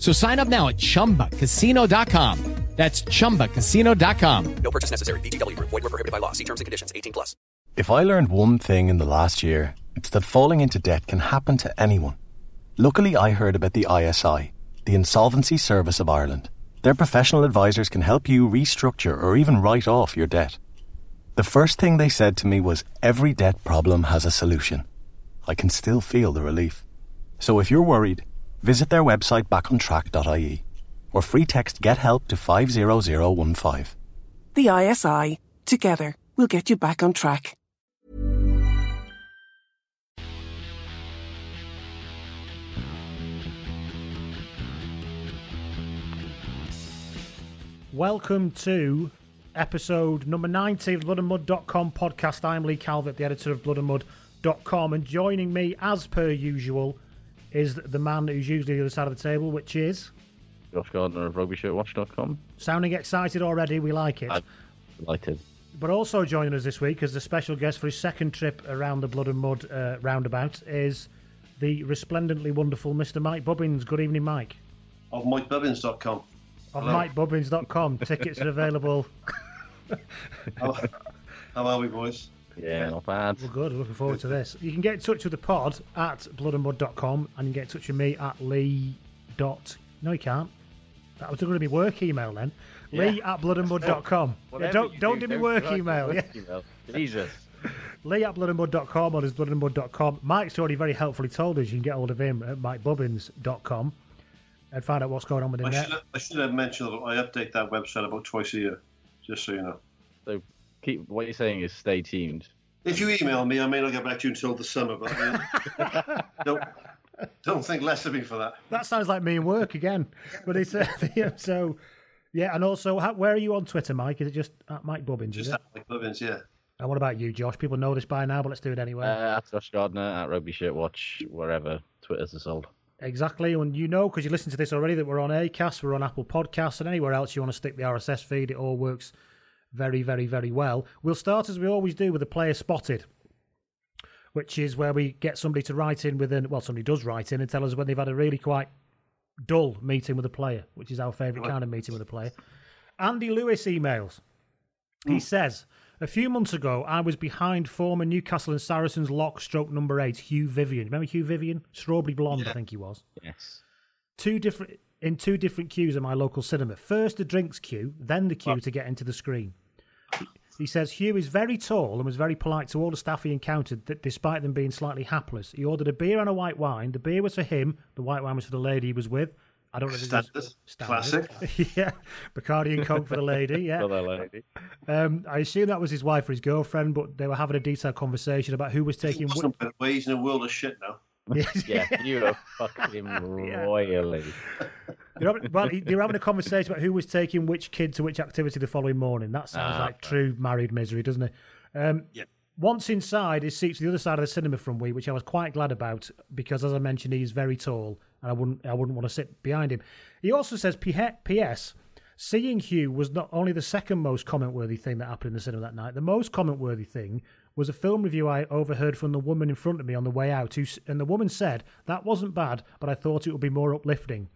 So sign up now at ChumbaCasino.com. That's ChumbaCasino.com. No purchase necessary. VGW. Void were prohibited by law. See terms and conditions. 18 plus. If I learned one thing in the last year, it's that falling into debt can happen to anyone. Luckily, I heard about the ISI, the Insolvency Service of Ireland. Their professional advisors can help you restructure or even write off your debt. The first thing they said to me was every debt problem has a solution. I can still feel the relief. So if you're worried, visit their website backontrack.ie or free text get help to 50015. The ISI. Together, we'll get you back on track. Welcome to episode number 90 of the bloodandmud.com podcast. I'm Lee Calvert, the editor of bloodandmud.com, and joining me, as per usual, is the man who's usually the other side of the table, which is Josh Gardner of RugbyShirtWatch.com. sounding excited already. We like it. I'm delighted. But also joining us this week as the special guest for his second trip around the Blood and Mud uh, roundabout is the resplendently wonderful Mr. Mike Bubbins. Good evening, Mike. Of MikeBubbins.com. Of Hello. MikeBubbins.com. Tickets are available. How, how are we, boys? Yeah, not bad. We're good. Looking forward to this. You can get in touch with the pod at bloodandmud.com and you can get in touch with me at lee. Dot, no, you can't. That was going to be work email then. Lee at bloodandmud.com. Yeah, Whatever don't you don't do me work write email. work Yeah. email. Jesus. Lee at bloodandmud.com or his bloodandmud.com. Mike's already very helpfully told us you can get hold of him at mikebubbins.com and find out what's going on with the I net. should, have, I should have mentioned that I update that website about twice a year, just so you know. So keep what you're saying is stay tuned. If you email me, I may not get back to you until the summer, but don't, don't think less of me for that. That sounds like me and work again. But it's uh, so yeah, and also how, where are you on Twitter, Mike? Is it just at Mike Bubbins? Just it? that, like Bubbins, yeah. And what about you, Josh? People know this by now, but let's do it anyway. Uh, at Josh Gardner at Rugby Shirt Watch, wherever Twitter's are sold. Exactly, and you know because you listen to this already that we're on Acast, we're on Apple Podcasts, and anywhere else you want to stick the RSS feed, it all works very, very, very well. We'll start as we always do with a player spotted, which is where we get somebody to write in with an well, somebody does write in and tell us when they've had a really quite dull meeting with a player, which is our favourite kind of meeting with a player. Andy Lewis emails. He hmm. says, a few months ago, I was behind former Newcastle and Saracens lock stroke number eight, Hugh Vyvyan. Remember Hugh Vyvyan? Strawberry blonde, I think he was. Yes. Two different in two different queues at my local cinema. First the drinks queue, then the queue to get into the screen. He says Hugh is very tall and was very polite to all the staff he encountered, that despite them being slightly hapless. He ordered a beer and a white wine. The beer was for him, the white wine was for the lady he was with. I don't know if it was Standard. Classic. yeah, Bacardi and Coke for the lady. Yeah, Brother lady. um, I assume that was his wife or his girlfriend, but they were having a detailed conversation about who was taking. He wasn't away, he's in a world of shit now. Yeah, you are fucking royally. They're having, well, they were having a conversation about who was taking which kid to which activity the following morning. That sounds Ah, like true married misery, doesn't it? Um, Yeah. Once inside, his seat's the other side of the cinema from we, which I was quite glad about because, as I mentioned, he's very tall, and I wouldn't, I wouldn't want to sit behind him. He also says, "P- "P.S. Seeing Hugh was not only the second most comment worthy thing that happened in the cinema that night, the most comment worthy thing was a film review I overheard from the woman in front of me on the way out. Who, and the woman said, That wasn't bad, but I thought it would be more uplifting.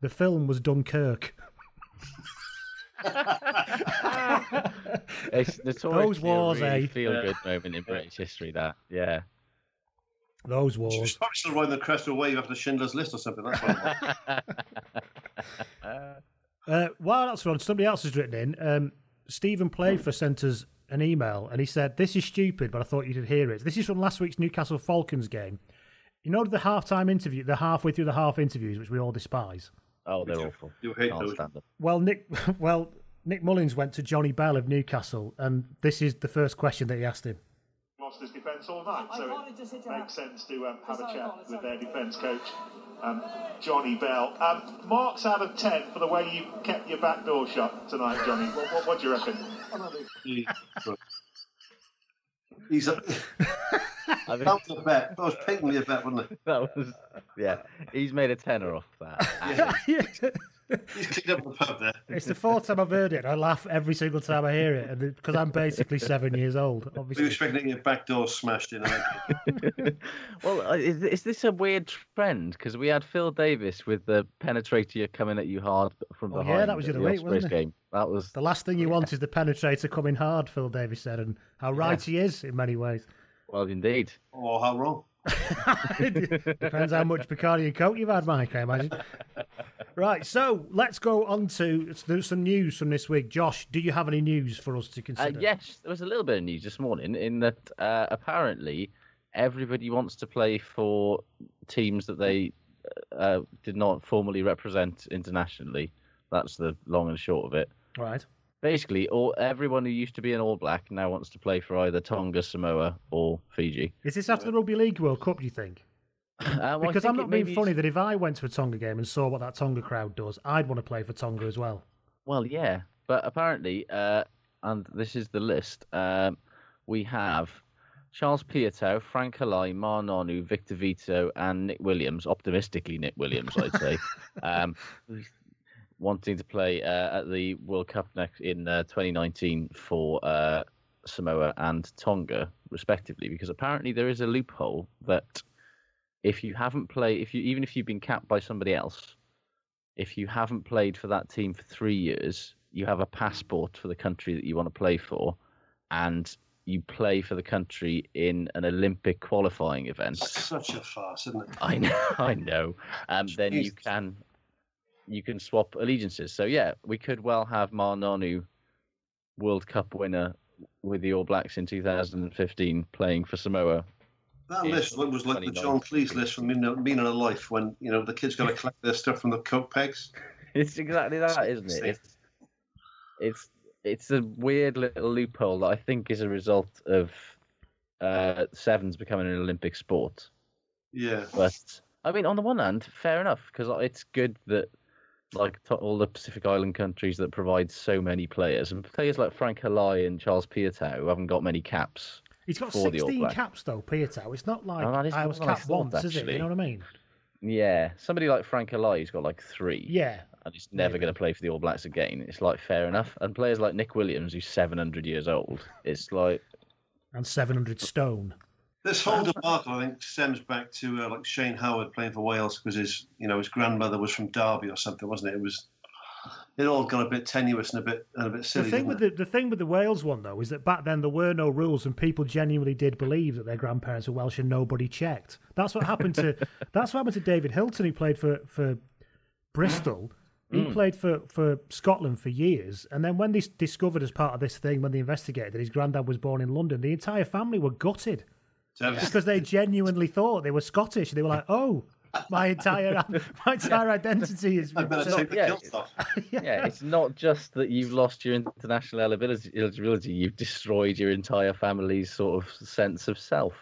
The film was Dunkirk. It's notoriously wars, a really eh? feel-good moment in British history. That, yeah. Those She wars. was probably still riding the crest of a wave after Schindler's List or something. That's what. Uh, while that's on, somebody else has written in. Um, Stephen Playfor sent us an email and he said, This is stupid, but I thought you could hear it. This is from last week's Newcastle Falcons game. You know the halftime interview, the halfway through the half interviews, which we all despise. Oh, they're awful. You hate Can't those. stand them. Well, Nick, well, Nick Mullins went to Jonny Bell of Newcastle, and this is the first question that he asked him. lost his defence all night, so it makes sense to um, have a chat with their defence coach, um, Jonny Bell. Um, marks out of 10 for the way you kept your back door shut tonight, Jonny. What, what, what do you reckon? He's a, I think that was a bet. That was patently a bet, wasn't it? that was, yeah. He's made a tenner off that. He's cleaned up the pub there. It's the fourth time I've heard it. I laugh every single time I hear it, because I'm basically seven years old, We were obviously. expecting to get your back door smashed in. well, uh, is, is this a weird trend? Because we had Phil Davis with the penetrator coming at you hard from Oh, yeah, that was at the the other week, wasn't it? game. That was The last thing you want is the penetrator coming hard, Phil Davis said, and how right he is in many ways. well, indeed. Or how wrong? Depends how much Bacardi and Coke you've had, Mike, I imagine. Right, so let's go on to there's some news from this week. Josh, do you have any news for us to Uh, consider? yes, there was a little bit of news this morning in that uh, apparently everybody wants to play for teams that they uh, did not formally represent internationally. That's the long and short of it. Right. Basically, all everyone who used to be an All Black now wants to play for either Tonga, Samoa, or Fiji. Is this after the Rugby League World Cup, do you think? Uh, well, Because I'm not being funny that if I went to a Tonga game and saw what that Tonga crowd does, I'd want to play for Tonga as well. Well, yeah, but apparently, uh, and this is the list. Um, we have Charles Piutau, Frank Halai, Ma'a Nonu, Victor Vito, and Nick Williams. Optimistically, Nick Williams, I'd say, um, wanting to play uh, at the World Cup next in uh, 2019 for uh, Samoa and Tonga, respectively. Because apparently there is a loophole that if you haven't played, if you even if you've been capped by somebody else, if you haven't played for that team for three years, you have a passport for the country that you want to play for, and you play for the country in an Olympic qualifying event. That's such a farce, isn't it? I know, I know. Um, then you can you can swap allegiances. So yeah, we could well have Ma'a Nonu, World Cup winner with the All Blacks in 2015, playing for Samoa. That list was like the John Cleese list from Meaning of Life when, you know, the kids got to collect their stuff from the coke pegs. It's exactly that, isn't it? It's it's it's a weird little loophole that I think is a result of uh, sevens becoming an Olympic sport. Yeah. But I mean, on the one hand, fair enough because it's good that like to all the Pacific Island countries that provide so many players and players like Frank Halai and Charles Piutau who haven't got many caps. He's got for 16 Blacks. caps, though, Piutau. It's not like Oh, I was capped once, is it? actually. You know what I mean? Yeah, somebody like Frank Halai who's got like three. Yeah. and he's never going to play for the All Blacks again. It's like fair enough. And players like Nick Williams, who's 700 years old, it's like And 700 stone. This whole debacle, I think, stems back to uh, like Shane Howarth playing for Wales because his, you know, his grandmother was from Derby or something, wasn't it? It was, it all got a bit tenuous and a bit and a bit silly. the thing with it? the, the thing with the Wales one though is that back then there were no rules and people genuinely did believe that their grandparents were Welsh and nobody checked. That's what happened to that's what happened to David Hilton who played for for Bristol. He Mm. played for, for Scotland for years, and then when they discovered as part of this thing, when they investigated that his granddad was born in London, the entire family were gutted because they genuinely thought they were Scottish. They were like, "Oh, my entire my entire identity is." I better not- take the yeah, kilt off. yeah, it's not just that you've lost your international eligibility, eligibility you've destroyed your entire family's sort of sense of self.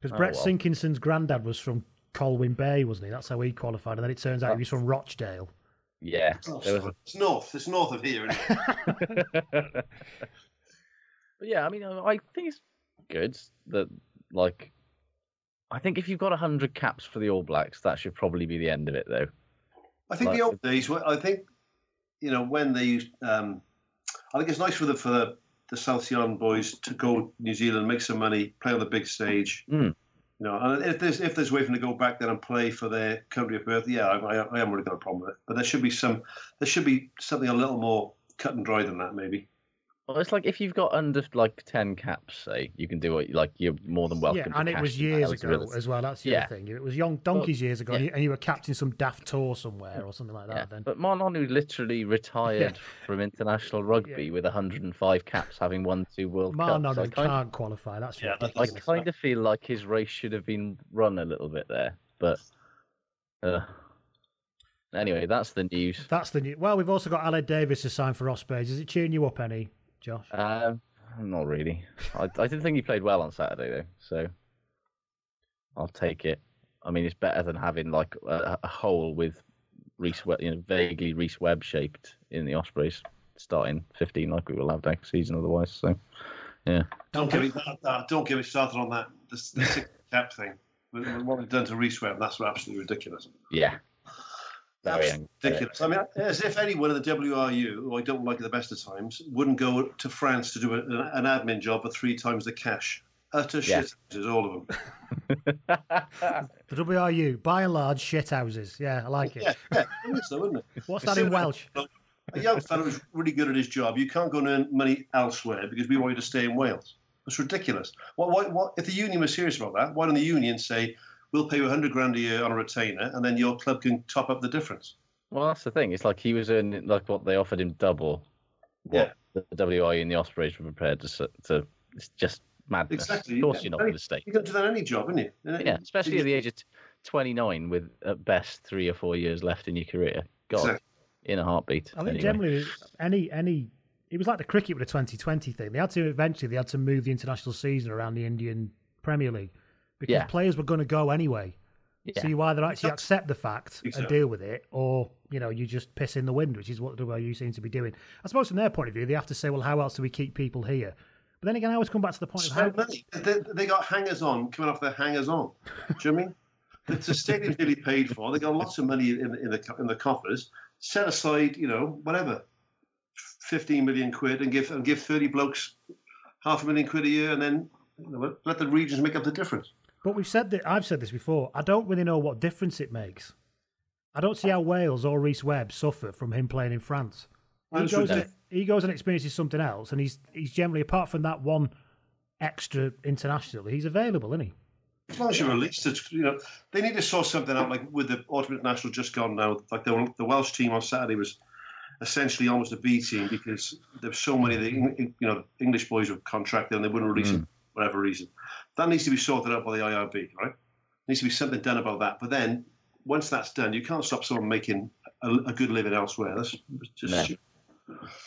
Because Oh, Brett well. Sinkinson's granddad was from Colwyn Bay, wasn't he? That's how he qualified, and then it turns out he was from Rochdale. Yeah, Oh, there was a It's north. It's north of here. Isn't it? But yeah, I mean, I I think it's good that, like, I think if you've got 100 caps for the All Blacks, that should probably be the end of it, though. I think Like- the old days. were- I think you know, when they um, I think it's nice for the for the the South Sea boys to go to New Zealand, make some money, play on the big stage. Mm. You know, and if there's if there's a way for them to go back there and play for their country of birth, yeah, I, I, I haven't really got a problem with it. But there should be some, there should be something a little more cut and dry than that, maybe. Well, it's like if you've got under like ten caps, say you can do it. Like you're more than welcome. yeah, to and it was years ago eligibility. as well. That's the Yeah. other thing. It was young donkeys years ago, and, yeah. you, and you were captain some daft tour somewhere or something like that. Yeah, Then but Marlon, who literally retired from international rugby with 105 caps, having won two World Man, Cups. no, I can't qualify. That's Yeah, that I kind of feel like his race should have been run a little bit there, but uh, anyway, that's the news. That's the new. Well, we've also got Aled Davies to sign for Ospreys. Is it cheering you up any, Josh? Um, not really. I, I didn't think he played well on Saturday though, so I'll take it. I mean, it's better than having like a, a hole with Reese, you know, vaguely Rhys Webb shaped in the Ospreys starting 15 like we will have next season otherwise. So, yeah. Don't give me that, that, don't give me started on that the, the six cap thing. With, with what they've done to Rhys Webb, that's absolutely ridiculous. Yeah. Very That's ridiculous. I mean, as if anyone in the WRU, who I don't like at the best of times, wouldn't go to France to do a, an admin job for three times the cash. Utter Yeah. shit, all of them. The WRU, by and large, shit houses. Yeah, I like it. Yeah, yeah, it is though, wouldn't it? What's that in Welsh? A young fellow who's really good at his job, you can't go and earn money elsewhere because we want you to stay in Wales. It's ridiculous. What, what, what, if the union was serious about that, why don't the union say, we'll pay you 100 grand a year on a retainer and then your club can top up the difference? Well, that's the thing. It's like he was earning like what they offered him double what the WI and the Ospreys were prepared to. to it's just madness. Exactly. Of course, Yeah, you're not going to stay. You can do that in any job, isn't you? Yeah, especially at the age of 29 with at best three or four years left in your career. God, Exactly. in a heartbeat. I think anyway. generally any any it was like the cricket with the 2020 thing. They had to eventually they had to move the international season around the Indian Premier League because Yeah. players were going to go anyway. Yeah. So you either actually accept the fact and deal with it, or you know you just piss in the wind, which is what the WRU seem to be doing. I suppose from their point of view, they have to say, well, how else do we keep people here? But then again, I always come back to the point of how Spend. They, they got hangers on coming off their hangers on. Do you know what I mean? The, the stadium's nearly paid for. They got lots of money in, in the in the coffers. Set aside, you know, whatever, fifteen million quid, and give and give thirty blokes half a million quid a year, and then you know, let the regions make up the difference. But we've said that I've said this before. I don't really know what difference it makes. I don't see how Wales or Rhys Webb suffer from him playing in France. He goes, and, he goes and experiences something else, and he's he's generally apart from that one extra international, he's available, isn't he? As long as you're released, it's, you know, they need to sort something out. Like with the ultimate national just gone now, like the, the Welsh team on Saturday was essentially almost a B team because there's so many of the you know English boys were contracted and they wouldn't release hmm. them for whatever reason. That needs to be sorted out by the IRB, right? needs to be something done about that. But then once that's done, you can't stop someone making a, a good living elsewhere. That's just No.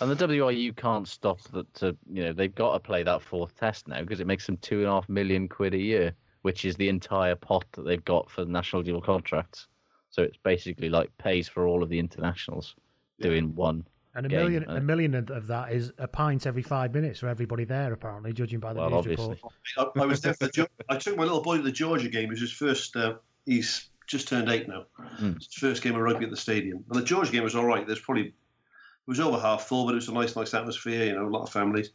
And the WIU can't stop that. To you know, they've got to play that fourth test now because it makes them two and a half million quid a year, which is the entire pot that they've got for the national dual contracts. So it's basically like pays for all of the internationals doing one. And a game. million, a million of of that is a pint every five minutes for everybody there, apparently, judging by the Well, news obviously. report. I, I was there for I took my little boy to the Georgia game. It was his first. Uh, he's just turned eight now. It's his first game of rugby at the stadium. And the Georgia game was all right. There's probably it was over half full, but it was a nice, nice atmosphere. You know, a lot of families.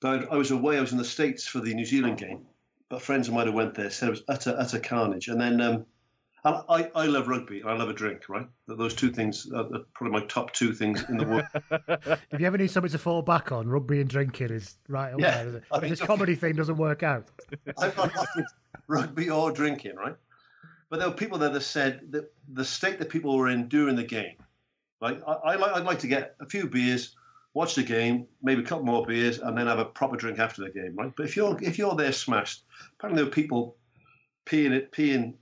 But I, I was away. I was in the states for the New Zealand game. But friends of mine who went there said it was utter, utter carnage. And then um, and I, I love rugby and I love a drink. Right, those two things are probably my top two things in the world. If you ever need something to fall back on, rugby and drinking is right up Yeah, there. I mean, this comedy thing doesn't work out. I've got rugby or drinking, right? But there were people there that said that the state that people were in during the game, like I, I, I'd like to get a few beers, watch the game, maybe a couple more beers, and then have a proper drink after the game, right? But if you're if you're there smashed, apparently there were people peeing it, peeing,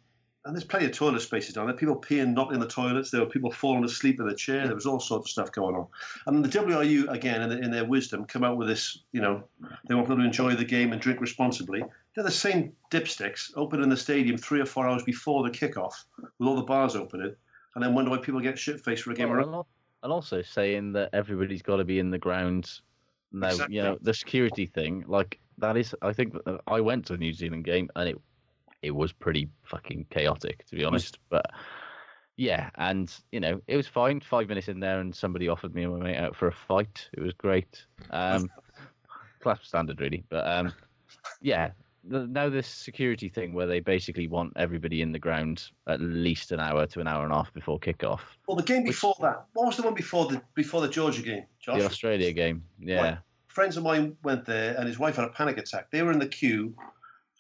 and there's plenty of toilet spaces down there. People peeing not in the toilets. There were people falling asleep in the chair. There was all sorts of stuff going on. And the WRU again, in, in their wisdom, come out with this. You know, they want people to enjoy the game and drink responsibly. They're the same dipsticks opening the stadium three or four hours before the kickoff, with all the bars opening, and then wonder why people get shit faced for a game Well, and rugby. al- and also saying that everybody's got to be in the ground. Now, Exactly. you know, the security thing, like that is, I think I went to a New Zealand game and it it was pretty fucking chaotic, to be honest. But Yeah, and you know it was fine. Five minutes in there, and somebody offered me and my mate out for a fight. It was great. Um, class standard, really. But um, yeah, now this security thing where they basically want everybody in the ground at least an hour to an hour and a half before kickoff. Well, the game before that, what was the one before the before the Georgia game, Josh? The Australia game, yeah. Right. Friends of mine went there, and his wife had a panic attack. They were in the queue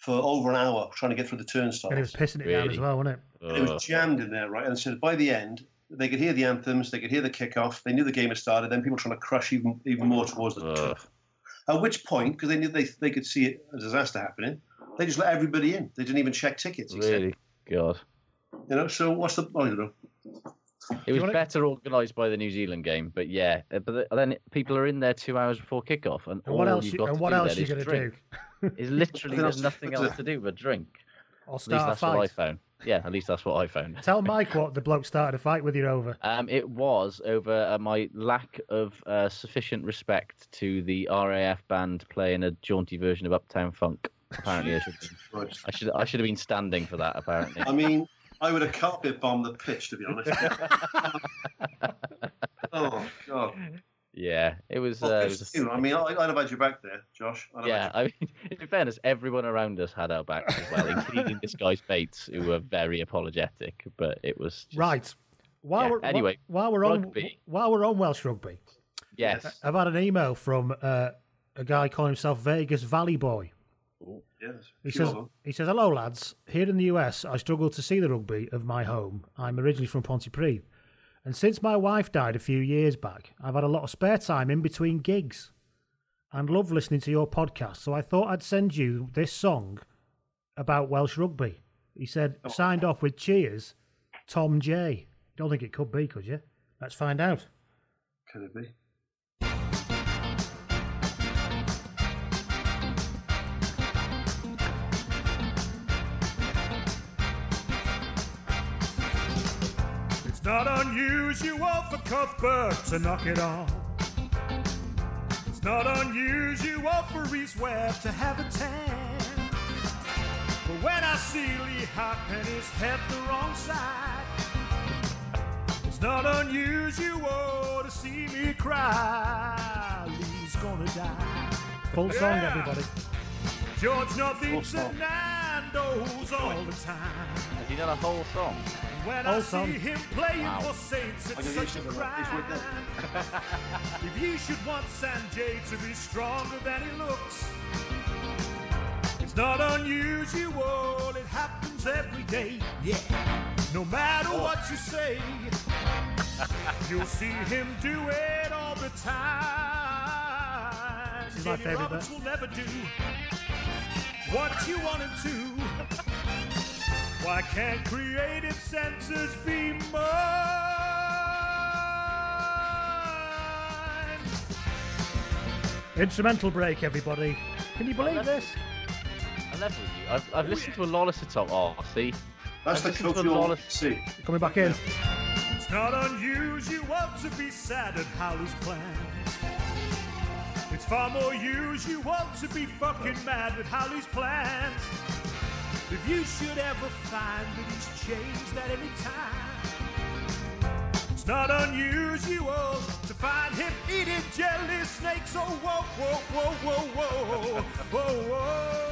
for over an hour trying to get through the turnstiles. And it was pissing it down as well, wasn't it? Oh. And it was jammed in there, right? And so by the end, they could hear the anthems, they could hear the kickoff, they knew the game had started. Then people trying to crush even even more towards the Ugh. turf. At which point, because they knew they they could see it, a disaster happening, they just let everybody in. They didn't even check tickets. he said. Really, God. You know. So what's the? I don't know. It was wanna- better organised by the New Zealand game, but yeah. uh, But then people are in there two hours before kickoff, and, And what all else? you've got and to what do else then you going to do? drink. Is literally there's nothing else to do but drink. Or At least start a that's what I fight? found. Yeah, at least that's what I found. Tell Mike what the bloke started a fight with you over. Um, it was over uh, my lack of uh, sufficient respect to the RAF band playing a jaunty version of Uptown Funk. Apparently, I should, I should, I should have been standing for that. Apparently, I mean, I would have carpet bombed the pitch to be honest. oh God. yeah, it was. Well, Uh, it was for. I mean, I, I'd have had your back there, Josh. I'd yeah, I mean, in fairness, everyone around us had our backs as well, including this guy's mates who were very apologetic. But it was just, Right. While Yeah, we're anyway, while we're on rugby. while we're on Welsh rugby, yes, I've had an email from uh, a guy calling himself Vegas Valley Boy. you. Yes. He says, he says, hello lads. Here in the US, I struggle to see the rugby of my home. I'm originally from Pontypridd. And since my wife died a few years back, I've had a lot of spare time in between gigs and love listening to your podcast. So I thought I'd send you this song about Welsh rugby. He said, oh. signed off with cheers, Tom J. Don't think it could be, could you? Let's find out. Could it be? Unusual for Cuthbert to knock it on. It's not unusual for Rhys Webb to have a tan. But when I see Leigh Halfpenny's head the wrong side, it's not unusual to see me cry. Lee's gonna die. Full song, everybody. George Northington and Nando's all the time. has he done a whole song? When Whole I song. see him playing Wow. for Saints, it's such a hear some of that. He's right crime. if you should want Sanjay to be stronger than he looks, it's not unusual. It happens every day. Yeah. No matter oh. what you say, you'll see him do it all the time. This is my favourite Roberts bit. will never do what you want him to. Why can't creative senses be mine? Instrumental break, everybody. Can you believe this? I level you. I've, I've listened to a lot of Sitop. Oh, see, That's I've the listened to a lot of see. Coming back in. It's not unusual to be sad at Howley's plans. It's far more usual to be fucking mad with Howley's plans. If you should ever find that he's changed at any time, it's not unusual to find him eating jelly snakes. Oh, whoa, whoa, whoa, whoa, whoa, whoa, whoa,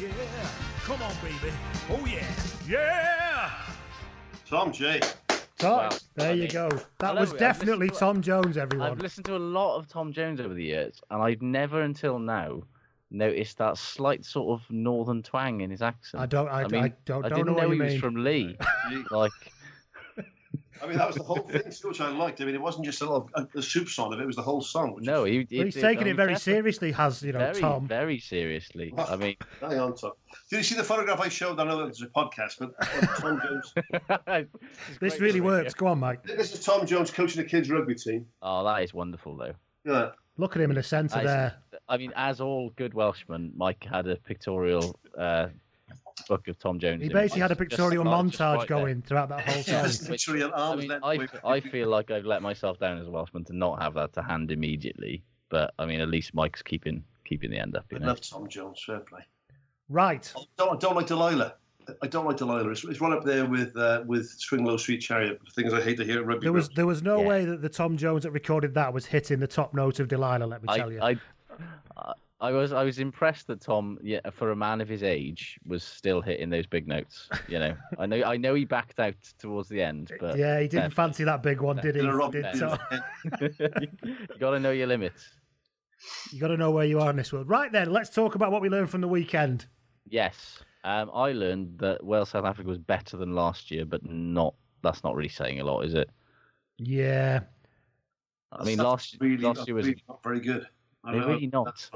yeah. Come on, baby. Oh, yeah. Yeah. Tom J. Tom, Wow. there I you mean, go. That was it. Definitely to- Tom Jones, everyone. I've listened to a lot of Tom Jones over the years, and I've never until now noticed that slight sort of northern twang in his accent. I don't- I- I mean, don't- I don't didn't know what he you was mean. from Lee. like, I mean, that was the whole thing, which I liked. I mean, it wasn't just a, little, uh, a, a soup song of it, it was the whole song. No, he, Well, he's did- taking it um, very seriously, has, you know, Very, Tom. very seriously. I mean, Hang on, Tom. Did you see the photograph I showed? I know that it's a podcast, but Tom Jones. This really works. Go on, Mike. This is Tom Jones coaching the kids' rugby team. oh, that is wonderful, though. Yeah. Look at him in the centre I- there. I mean, as all good Welshmen, Mike had a pictorial uh, book of Tom Jones. He basically had a pictorial just- just montage right there. going throughout that whole song. Yes, literally I mean, I, away f- from I feel like I've let myself down as a Welshman to not have that to hand immediately. But I mean, at least Mike's keeping keeping the end up. You I know? love Tom Jones. Fair play. Right. Don't, don't like Delilah. I don't like Delilah. It's, it's right up there with uh, with Swing Low Sweet Chariot. Things I hate to hear at rugby. There was grounds. there was no Yeah. way that the Tom Jones that recorded that was hitting the top note of Delilah. Let me I, tell you. I, I- I was I was impressed that Tom, yeah, for a man of his age, was still hitting those big notes. You know, I know I know he backed out towards the end, but yeah, he didn't uh, fancy that big one, did he? Did a Rob Did Bennett. Tom? you got to know your limits. You got to know where you are in this world. Right then, let's talk about what we learned from the weekend. Yes, um, I learned that Wales South Africa was better than last year, but not. That's not really saying a lot, is it? Yeah, I mean, That's last really, last that's year was really not very good. I They're know. really not.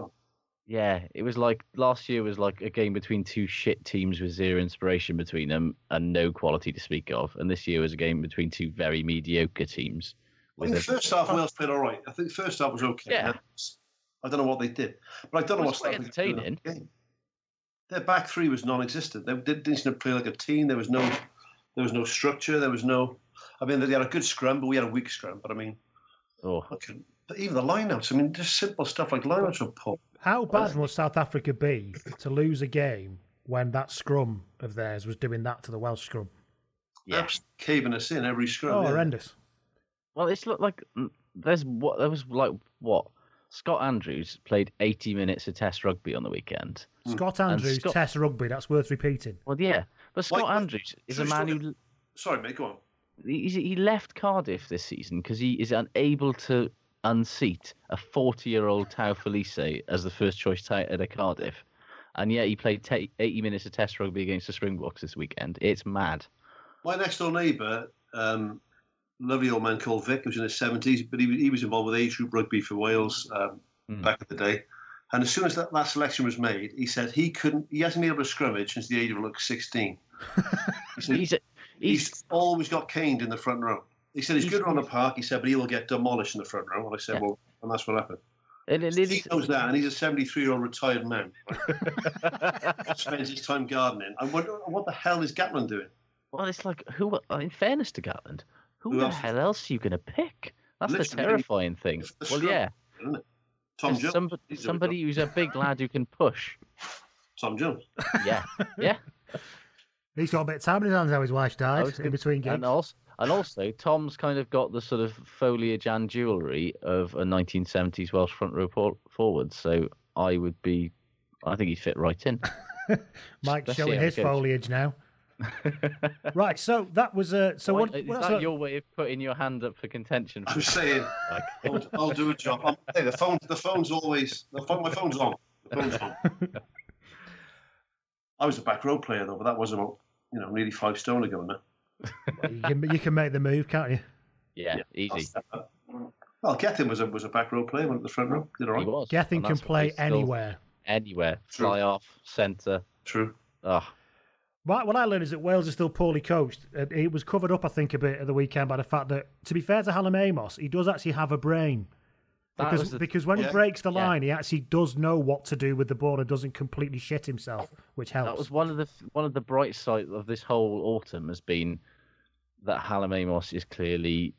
Yeah, it was like last year was like a game between two shit teams with zero inspiration between them and no quality to speak of, and this year was a game between two very mediocre teams. I think the first half Wales played all right. I think the first half was okay. Yeah. I don't know what they did, but I don't know It what was quite South in entertaining. that game. Their back three was non-existent. They didn't didn't seem to play like a team. There was no, there was no structure. There was no. I mean, they had a good scrum, but we had a weak scrum. But I mean, oh, okay. But even the lineouts. I mean, just simple stuff like lineouts were poor. how bad must South Africa be to lose a game when that scrum of theirs was doing that to the Welsh scrum? yeah. Absolutely caving us in every scrum. Oh, yeah. horrendous. Well, it's looked like mm, there's what there was like what Scott Andrews played 80 minutes of Test rugby on the weekend. Scott Andrews, Scott- Test rugby. That's worth repeating. Well, yeah, but Scott Why- why- Andrews is a man story. who Sorry, mate. Go on. he's, he left Cardiff this season because he is unable to unseat a 40 year old Taufa'ao Filise as the first choice tighthead at Cardiff. And yet he played ta 80 minutes of Test rugby against the Springboks this weekend. It's mad. My next door neighbour, um, lovely old man called Vic, who was in his seventies, but he, he was involved with age group rugby for Wales um, Hmm. back in the day. And as soon as that, that selection was made, he said he couldn't. He hasn't been able to scrummage since the age of like sixteen. He said He's, a, he's, he's, always got caned in the front row. He said he's, He's- good on the park. He said, but he will get demolished in the front row. And I said, Yeah. well, and that's what happened. and it He is, knows that, and he's a 73 year old retired man. Spends his time gardening. I wonder what the hell is Gatland doing? well, it's like, who, in fairness to Gatland, who, Who the else? hell else are you going to pick? That's the terrifying thing. it's the Well, scrum. yeah. Isn't it? Tom there's Jones. somebody, somebody who's a big lad who can push. Tom Jones. Yeah, yeah. He's got a bit of time in his hands how his wife died in gonna- between games. And also, and also, Tom's kind of got the sort of foliage and jewellery of a 1970s Welsh front row por- forward. So I would be, I think he'd fit right in. Mike's especially showing his foliage now. Right, so that was uh, so Why- what, is what that else- your way of putting your hand up for contention? I'm saying, Like, I'll, I'll do a job. I'm, hey, the phone, the phone's always, the phone, my phone's on. The phone's on. I was a back row player though, but that was about, you know, nearly five stone ago now. you, can, you can make the move, can't you? yeah, easy. Well, Gethin was a was a back row player, went to the front row. Did all He right. was. Gethin can play anywhere. Anywhere. True. Fly off, centre. True. Oh, What, what I learned is that Wales is still poorly coached. Uh, It was covered up, I think, a bit at the weekend by the fact that, to be fair to Hallam Amos, he does actually have a brain. That Because, the- because when he breaks the Yeah. line, he actually does know what to do with the ball and doesn't completely shit himself, which helps. that was one of the one of the bright sides of this whole autumn has been that Hallam Amos is clearly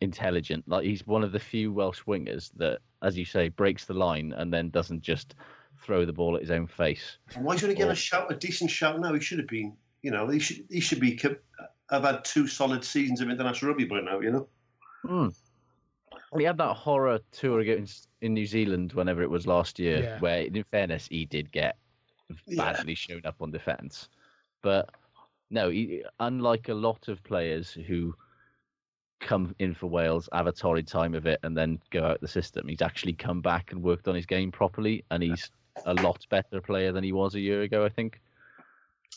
intelligent. Like he's one of the few Welsh wingers that, as you say, breaks the line and then doesn't just throw the ball at his own face. And why should he get Or- a shout, a decent shout now? He should have been, you know, he should he should be. I've had two solid seasons of international rugby by now, you know. Hmm. He had that horror tour against in New Zealand whenever it was last year, Yeah. where in fairness he did get Yeah. badly shown up on defence. But no, he, unlike a lot of players who come in for Wales, have a torrid time of it, and then go out the system, he's actually come back and worked on his game properly, and he's a lot better player than he was a year ago, I think.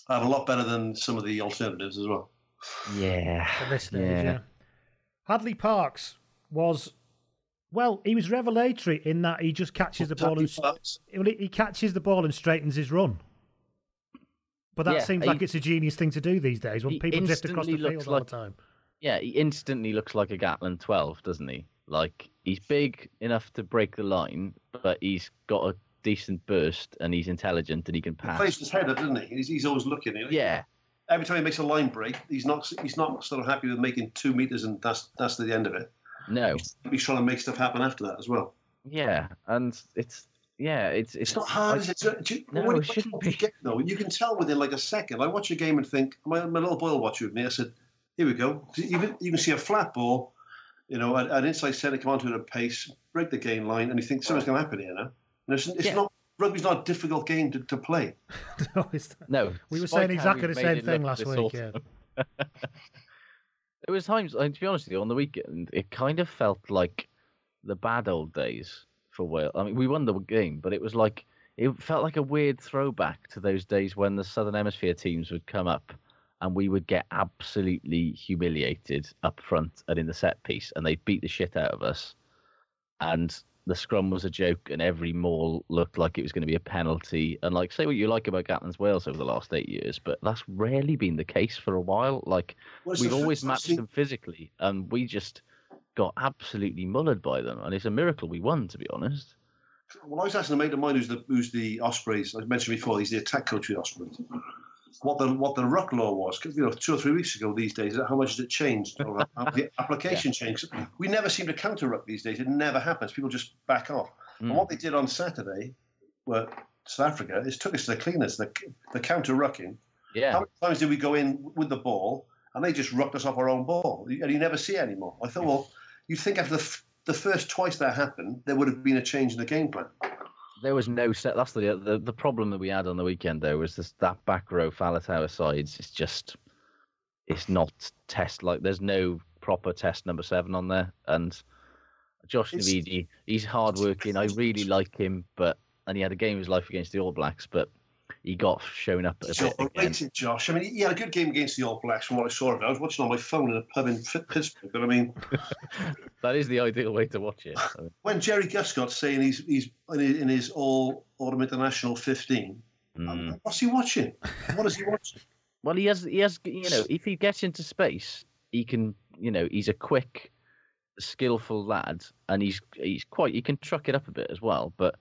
And a lot better than some of the alternatives as well. Yeah. at this stage, yeah. Hadleigh Parkes was, well, he was revelatory in that he just catches the ball and Parkes. well, he he catches the ball and straightens his run. But that Yeah, seems he- like it's a genius thing to do these days when people drift across the instantly field looks all the time. Yeah, he instantly looks like a Gatland 12, doesn't he? Like, he's big enough to break the line, but he's got a decent burst and he's intelligent and he can He pass. plays his head up, doesn't he? He's, he's always looking. He- Yeah, Every time he makes a line break, he's not he's not sort of happy with making two meters and that's that's the end of it. no, He's trying to make stuff happen after that as well. yeah, and it's yeah, it's It's not hard, is it? You, No, it shouldn't be. Game, though, you can tell within like a second. I watch a game and think, my, my little boy will watch with me. I said, here we go. You can, you can see a flat ball, you know, an, inside centre come onto it at pace, break the gain line, and you think something's going to happen here now. And it's, it's Yeah. not rugby's not a difficult game to, to play. No, it's- No, We were despite saying exactly the same thing last this week. Yeah. There was times, like, to be honest with you, on the weekend, it kind of felt like the bad old days for Wales. I mean, we won the game, but it was like it felt like a weird throwback to those days when the Southern Hemisphere teams would come up and we would get absolutely humiliated up front and in the set piece, and they'd beat the shit out of us. And the scrum was a joke, and every maul looked like it was going to be a penalty. And like, say what you like about Gatland's Wales over the last eight years, but that's rarely been the case for a while. Like, it's we've the always matched them physically, and we just got absolutely mullered by them. And it's a miracle we won, to be honest. Well, I was asking a mate of mine who's the who's the Ospreys. I mentioned before, he's the attack coach for the Ospreys. What the what the ruck law was, 'cause, you know, two or three weeks ago these days, how much has it changed? Or the application changed. We never seem to counter ruck these days. It never happens. People just back off. And what hmm. they did on Saturday, were South Africa, is took us to the cleaners, the the counter rucking. Yeah. How many times did we go in with the ball and they just rucked us off our own ball, and you never see it anymore? I thought, well, you'd think after the, f- the first twice that happened, there would have been a change in the game plan. There was no set. That's the the, the problem that we had on the weekend, though, was this that back row Faletau sides. It's just, it's not test like. There's no proper test number seven on there, and Josh Navidi, he's hardworking. I really like him, but and he had a game of his life against the All Blacks, but he got shown up at a He's bit overrated, Josh. I mean, he had a good game against the All Blacks from what I saw of it. I was watching on my phone in a pub in Pittsburgh, but I mean, That is the ideal way to watch it. I mean, when Jerry Guscott's saying he's he's in his, in his All Autumn International 15, mm. what's he watching? What is he watching? Well, he has, he has, you know, if he gets into space, he can, you know, he's a quick, skillful lad, and he's he's quite, he can truck it up a bit as well. But,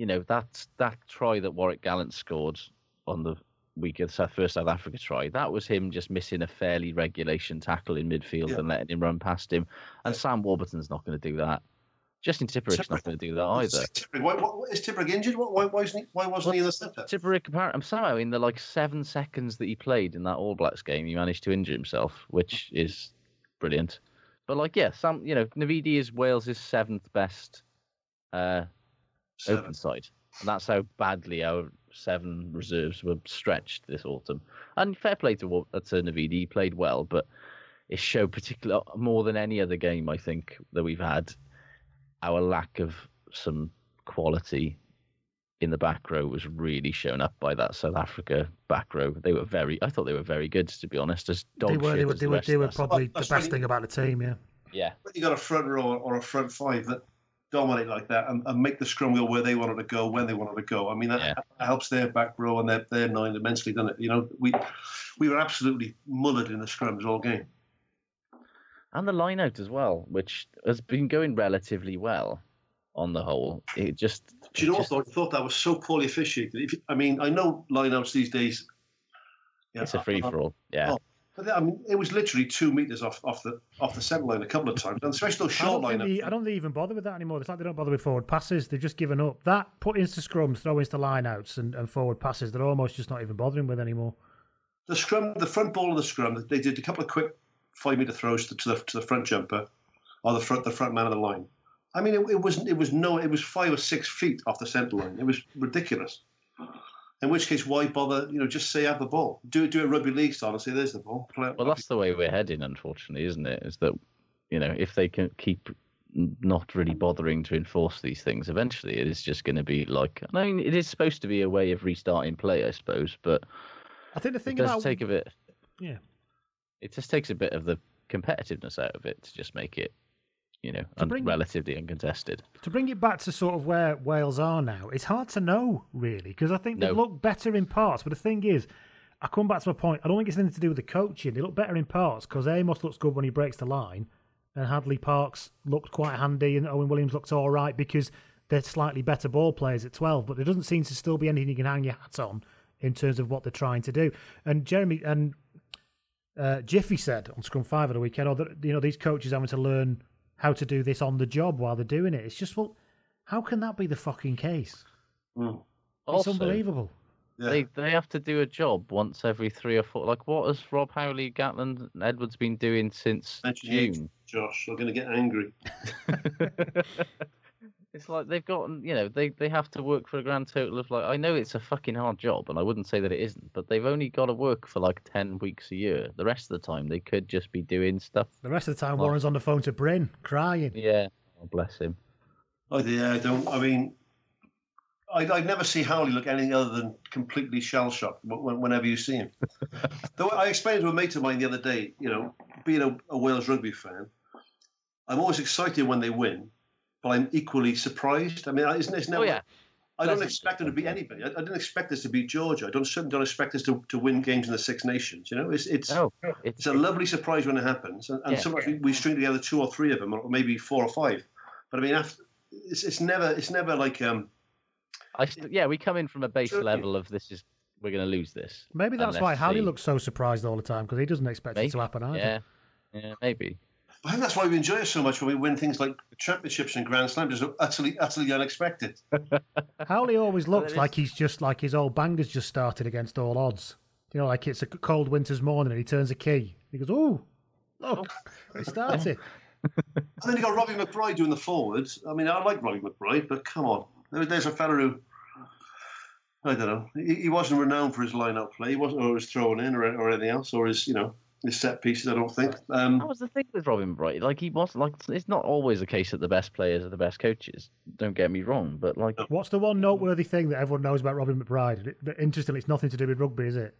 you know, that that try that Warrick Gelant scored on the week of the South- first South Africa try, that was him just missing a fairly regulation tackle in midfield Yeah. and letting him run past him. And Sam Warburton's not going to do that. Justin Tipuric's not going to do that either. Tipuric, why, why, is Tipuric injured? Why, why, wasn't he, why wasn't he in the centre? Tipuric, apparently, somehow in the like seven seconds that he played in that All Blacks game, he managed to injure himself, which is brilliant. But like, yeah, some you know, Navidi is Wales's seventh best uh, open side, and that's how badly our seven reserves were stretched this autumn. And fair play to Wa- uh, to Navidi, he played well, but it showed particular more than any other game I think that we've had our lack of some quality in the back row was really shown up by that South Africa back row. They were very, I thought they were very good to be honest. As dog They were, they were, they the were, rest they were us. probably the best really- thing about the team. Yeah. yeah. When you got a front row or a front five that dominate like that and, and make the scrum go where they wanted to go when they wanted to go. I mean, that, Yeah. that helps their back row and their, their nine immensely, doesn't it? You know, we we were absolutely mullered in the scrums all game. and the line out as well, which has been going relatively well on the whole. It just, Do you know it what? I thought that was so poorly officiated. If, I mean, I know lineouts these days. yeah, it's a free for all. Yeah. Oh, But I mean, it was literally two meters off, off the off the centre line a couple of times, and especially those I short don't, they, I don't think they even bother with that anymore. It's like they don't bother with forward passes. They've just given up. That put into scrums, throw into lineouts and, and forward passes, they're almost just not even bothering with anymore. the scrum, the front ball of the scrum, they did a couple of quick five meter throws to, to the to the front jumper, or the front the front man of the line. I mean, it, it wasn't. It was no. It was five or six feet off the centre line. It was ridiculous. In which case, why bother? You know, just say have the ball. Do it. Do a rugby league style and say there's the ball. Play. Well, that's the way we're heading, unfortunately, isn't it? Is that you know if they can keep not really bothering to enforce these things, eventually it is just going to be like. I mean, it is supposed to be a way of restarting play, I suppose, but I think the it thing does about take a bit. yeah, It just takes a bit of the competitiveness out of it to just make it, you know, un- bring- relatively uncontested. to bring it back to sort of where Wales are now, it's hard to know really because I think they look better in parts. But the thing is, I come back to my point. I don't think it's anything to do with the coaching. They look better in parts because Amos looks good when he breaks the line, and Hadleigh Parkes looked quite handy, and Owen Williams looked all right because they're slightly better ball players at twelve. But there doesn't seem to still be anything you can hang your hat on in terms of what they're trying to do. And Jeremy and uh, Jiffy said on Scrum V of the weekend, oh, that you know these coaches having to learn how to do this on the job while they're doing it. It's just well, how can that be the fucking case? Mm. It's unbelievable. Yeah. They they have to do a job once every three or four. Like, what has Rob Howley, Gatland, and Edwards been doing since Mention age, June? Josh. I'm going to get angry. it's like they've gotten, you know, they they have to work for a grand total of like. I know it's a fucking hard job, and I wouldn't say that it isn't, but they've only got to work for like ten weeks a year. The rest of the time, they could just be doing stuff. The rest of the time, Well- Warren's on the phone to Bryn, crying. Yeah, oh, bless him. Oh, yeah, I don't. I mean, I, I never see Howley look anything other than completely shell shocked whenever you see him. Though I explained to a mate of mine the other day, you know, being a, a Wales rugby fan, I'm always excited when they win, but I'm equally surprised. I mean, isn't it's never. Oh yeah, I don't Pleasant expect them to beat anybody. I, I didn't expect this to beat Georgia. I don't certainly don't expect this to, to win games in the Six Nations. You know, it's it's no, it's it's a lovely surprise when it happens, and, and Yeah. sometimes we, we string together two or three of them, or maybe four or five. But I mean, after, it's it's never it's never like um I st- yeah, we come in from a base Tricky. level of this is we're going to lose this. Maybe that's why Howley they- looks so surprised all the time because he doesn't expect it to happen either. Yeah, yeah, maybe. I think that's why we enjoy it so much when we win things like championships and Grand Slams, just utterly, utterly unexpected. Howley always looks like he's just like his old banger's just started against all odds. You know, like it's a cold winter's morning and he turns a key. He goes, "Oh, look, it started." And then you got Robbie McBryde doing the forwards. I mean, I like Robbie McBryde, but come on, there's a fella who I don't know. He, he wasn't renowned for his line-up play. He wasn't always throwing in or, or anything else, or his you know his set pieces. I don't think. Um, That was the thing with Robin Bright. Like he was like it's not always the case that the best players are the best coaches. Don't get me wrong, but like What's the one noteworthy thing that everyone knows about Robin McBryde? But interestingly, it's nothing to do with rugby, is it?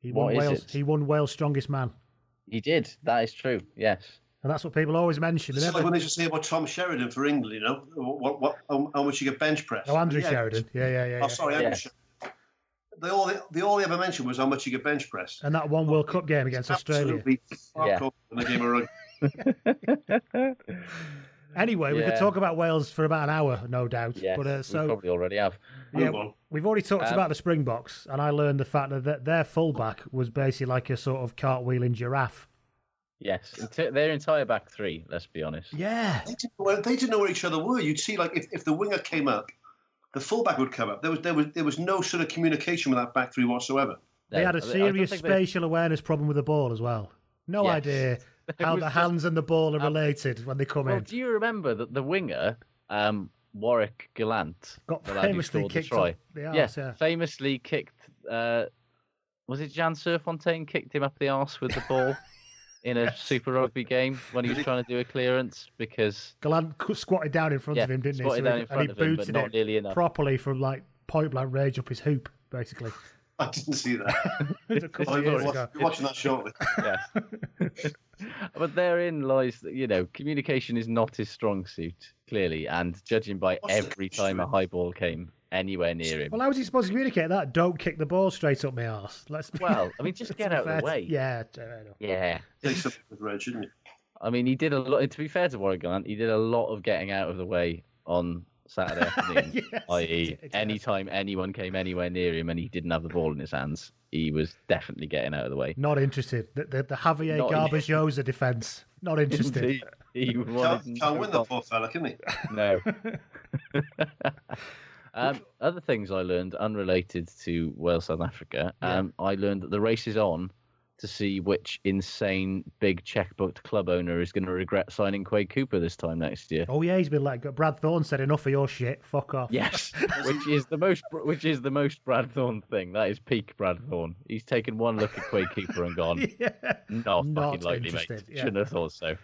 He won What is Wales. it? He won Wales' strongest man, he did. That is true. Yes. and that's what people always mention. They it's never- like when they just say about Tom Sheridan for England. You know, what, what, how, how much you get bench press. oh, Andrew Yeah. Sheridan. Yeah, yeah, yeah. Oh, yeah. sorry, Andrew Yeah. Sheridan. They all they, they all they ever mentioned was how much you get bench press. And that one World Cup game against Australia. Absolutely fuck Yeah. off in the game of rugby. Anyway, we could Yeah. talk about Wales for about an hour, no doubt. Yes. but uh, we so probably already have. yeah, Move we've already talked Um, about the Springboks, and I learned the fact that their fullback was basically like a sort of cartwheeling giraffe. Yes. Their entire back three. Let's be honest. Yeah, They didn't, well, they didn't know where each other were. You'd see like if, if the winger came up, the fullback would come up. There was there was there was no sort of communication with that back three whatsoever. they had a serious think they- spatial awareness problem with the ball as well. No Yes. idea how the just- hands and the ball are related when they come Well, in. do you remember that the winger, um, Warrick Gelant, Got the lad who famously kicked try, up the yeah, arse, yeah. famously kicked. Uh, was it Jan Serfontein kicked him up the arse with the ball in a Super Rugby game when he was trying to do a clearance because Gelant cu- squatted down in front Yeah, of him, didn't he? squatted So down he- in front and of he him, but booted not it nearly enough. properly from like point blank range up his hoop, basically. I didn't see that. It was a couple I'm of years watch- ago. watching that shortly. yes. but therein lies that you know communication is not his strong suit clearly, and judging by What's every time a issue? high ball came anywhere near him. Well, how was he supposed to communicate that? Don't kick the ball straight up my arse. Let's. Well, I mean, just get out of the way. Yeah. Yeah. Take something with Reg, didn't you? I mean, he did a lot. To be fair to Warrick Gelant, he did a lot of getting out of the way on Saturday afternoon. Yes, i.e., he did, anytime anyone came anywhere near him and he didn't have the ball in his hands, he was definitely getting out of the way. Not interested. The, the, the Javier Not Garbajosa defence. Not interested. Indeed, he wanted Can't, no can't win the poor fella, can he? No. um, other things I learned unrelated to Wales South Africa. Um, I learned that the race is on to see which insane big checkbooked club owner is going to regret signing Quade Cooper this time next year. Oh yeah, he's been let go. Brad Thorn said enough of your shit. Fuck off. Yes, which is the most which is the most Brad Thorn thing. That is peak Brad Thorn. He's taken one look at Quade Cooper and gone, Yeah. "No, Not fucking likely, mate. yeah. Shouldn't have thought so."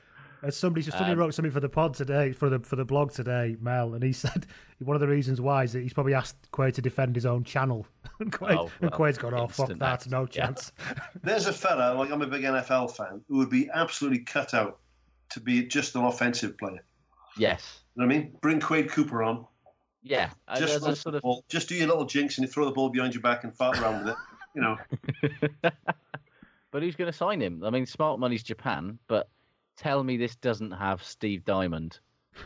As somebody just somebody Um, wrote something for the pod today, for the for the blog today, Mel, and he said one of the reasons why is that he's probably asked Quade to defend his own channel, and Quade, Oh, and well, Quade's gone, "Oh fuck instant that, act, no yeah. chance." There's a fella, like I'm a big NFL fan, who would be absolutely cut out to be just an offensive player. Yes, You know what I mean? Bring Quade Cooper on. yeah. Just, there's a sort of ball, just do your little jinx and you throw the ball behind your back and fart around with it. You know, But who's going to sign him? I mean, smart money's Japan, but tell me this doesn't have Steve Diamond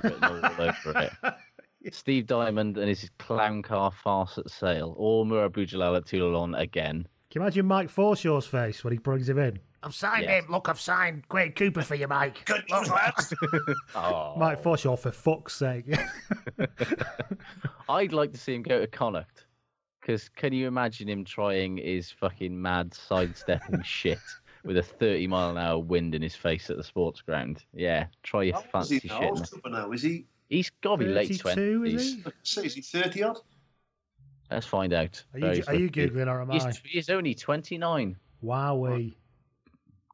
written all over it. Steve Diamond and his clown car farce at sale, or Mourad Boudjellal at Toulon again. Can you imagine Mike Forshaw's face when he brings him in? I've signed Yes. him. Look, I've signed Quade Cooper for you, Mike. good news, lads. Oh, Mike Forshaw, for fuck's sake. I'd like to see him go to Connacht. Because can you imagine him trying his fucking mad sidestepping shit with a 30 mile an hour wind in his face at the sports ground? Yeah, try your How old is fancy he shit. now? man. How old now? Is he? He's got to be late 32, 20s. is he? Say, is he thirty odd? Let's find out. Are you, are you swiftly. googling or am He's, I? he's only 29. Wowee!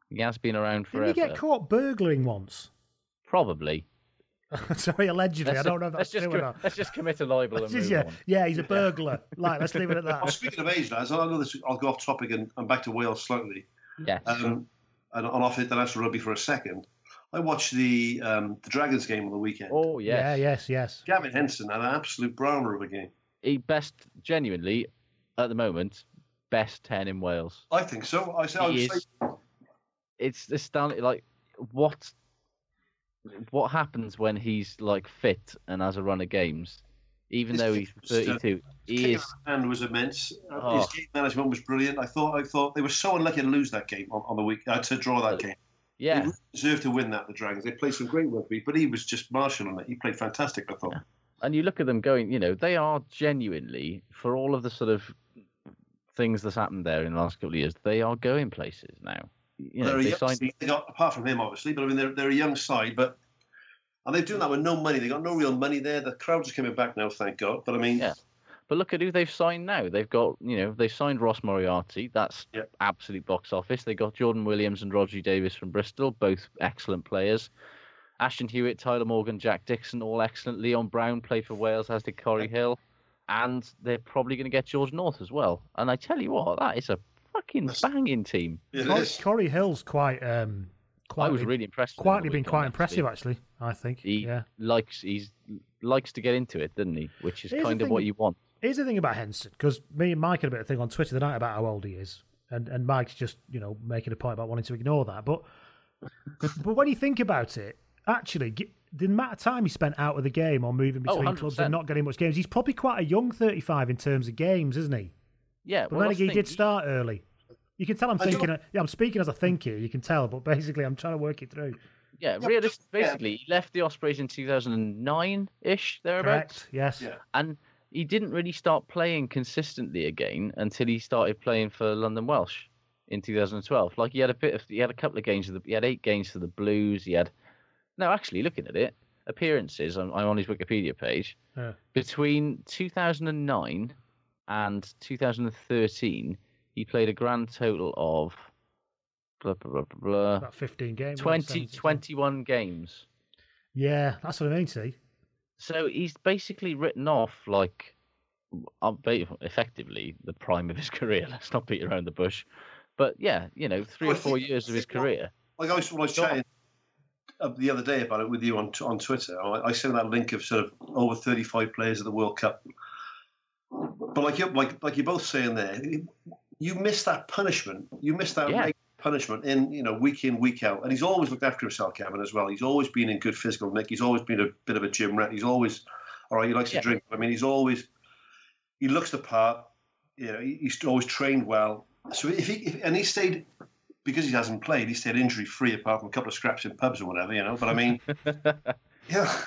He has been around forever. Didn't he get caught burgling once? Probably. Sorry, allegedly. I Let's don't know if let's that's just true or not. let's just commit a libel and Let's just- move yeah, on. yeah, he's a burglar. Like, let's leave it at Well, that. speaking of age, lads, I know this. I'll go off topic and, and back to Wales slightly. Yes. Um, and, and off international rugby for a second. I watched the um, the Dragons game on the weekend. oh yes. Yeah, yes, yes. Gavin Henson had an absolute browner of a game. He best genuinely at the moment best 10 in Wales. I think so. I said, I He was is. It's astounding. Like what what happens when he's like fit and has a run of games, even His though he's uh, 32. He is. was immense. Uh, Oh. His game management was brilliant. I thought I thought they were so unlucky to lose that game on, on the week uh, to draw that game. Yeah. They really deserved to win that. The Dragons. They played some great rugby, but he was just marshalling it. He played fantastic. I thought. and you look at them going, you know, they are genuinely for all of the sort of things that's happened there in the last couple of years, they are going places now. You know, they're a they young signed. side. They got apart from him, obviously, but I mean they're they're a young side, but. And they're doing that with no money. They got no real money there. The crowds are coming back now, thank God. But I mean, Yeah. But look at who they've signed now. They've got, you know, they've signed Ross Moriarty. That's Yeah. absolute box office. They got Jordan Williams and Roger Davis from Bristol, both excellent players. Ashton Hewitt, Tyler Morgan, Jack Dixon, all excellent. Leon Brown played for Wales, as did Corey Hill. And they're probably going to get George North as well. And I tell you what, that is a fucking banging team. it Corey. Corey Hill's quite. Um, I was really impressed. quietly been quite impressive, actually. I think. He yeah. likes he's likes to get into it, doesn't he? Which is Here's kind of thing- what you want. Here's the thing about Henson, because me and Mike had a bit of a thing on Twitter the night about how old he is, and and Mike's just you know making a point about wanting to ignore that. But but when you think about it, actually, the amount of time he spent out of the game or moving Oh, between clubs and not getting much games, he's probably quite a young 35 in terms of games, isn't he? Yeah, But well, then again, he did start early. You can tell I'm I don't- thinking. Yeah, I'm speaking as a thinker. You can tell, but basically, I'm trying to work it through. Yeah, Yeah, realist, but- yeah. basically, he left the Ospreys in 2009 ish, thereabouts. Correct. Yes. Yeah. And he didn't really start playing consistently again until he started playing for London Welsh in 2012. Like he had a bit of, he had a couple of games, of the, he had eight games for the Blues. He had, no, actually, looking at it, appearances, I'm, I'm on his Wikipedia page, Yeah. between 2009 and 2013, he played a grand total of blah, blah, blah, blah, blah, About 15 games. 20, 21 games. Yeah, that's what I mean. See. So he's basically written off like uh, effectively the prime of his career. Let's not beat around the bush. But yeah, you know, three Well, or four think- years of his think career. Like I was, when I was Go on. chatting uh, the other day about it with you on on Twitter. I, I sent that link of sort of over 35 players of the World Cup. But like you like like you're both saying there, you miss that punishment. You miss that Yeah. punishment in you know week in week out. And he's always looked after himself, Kevin, as well. He's always been in good physical nick. He's always been a bit of a gym rat. He's always all right. He likes Yeah. to drink. I mean, he's always he looks the part. You know, he's always trained well. So if he if, and he stayed because he hasn't played, he stayed injury free apart from a couple of scraps in pubs or whatever, you know. But I mean, yeah,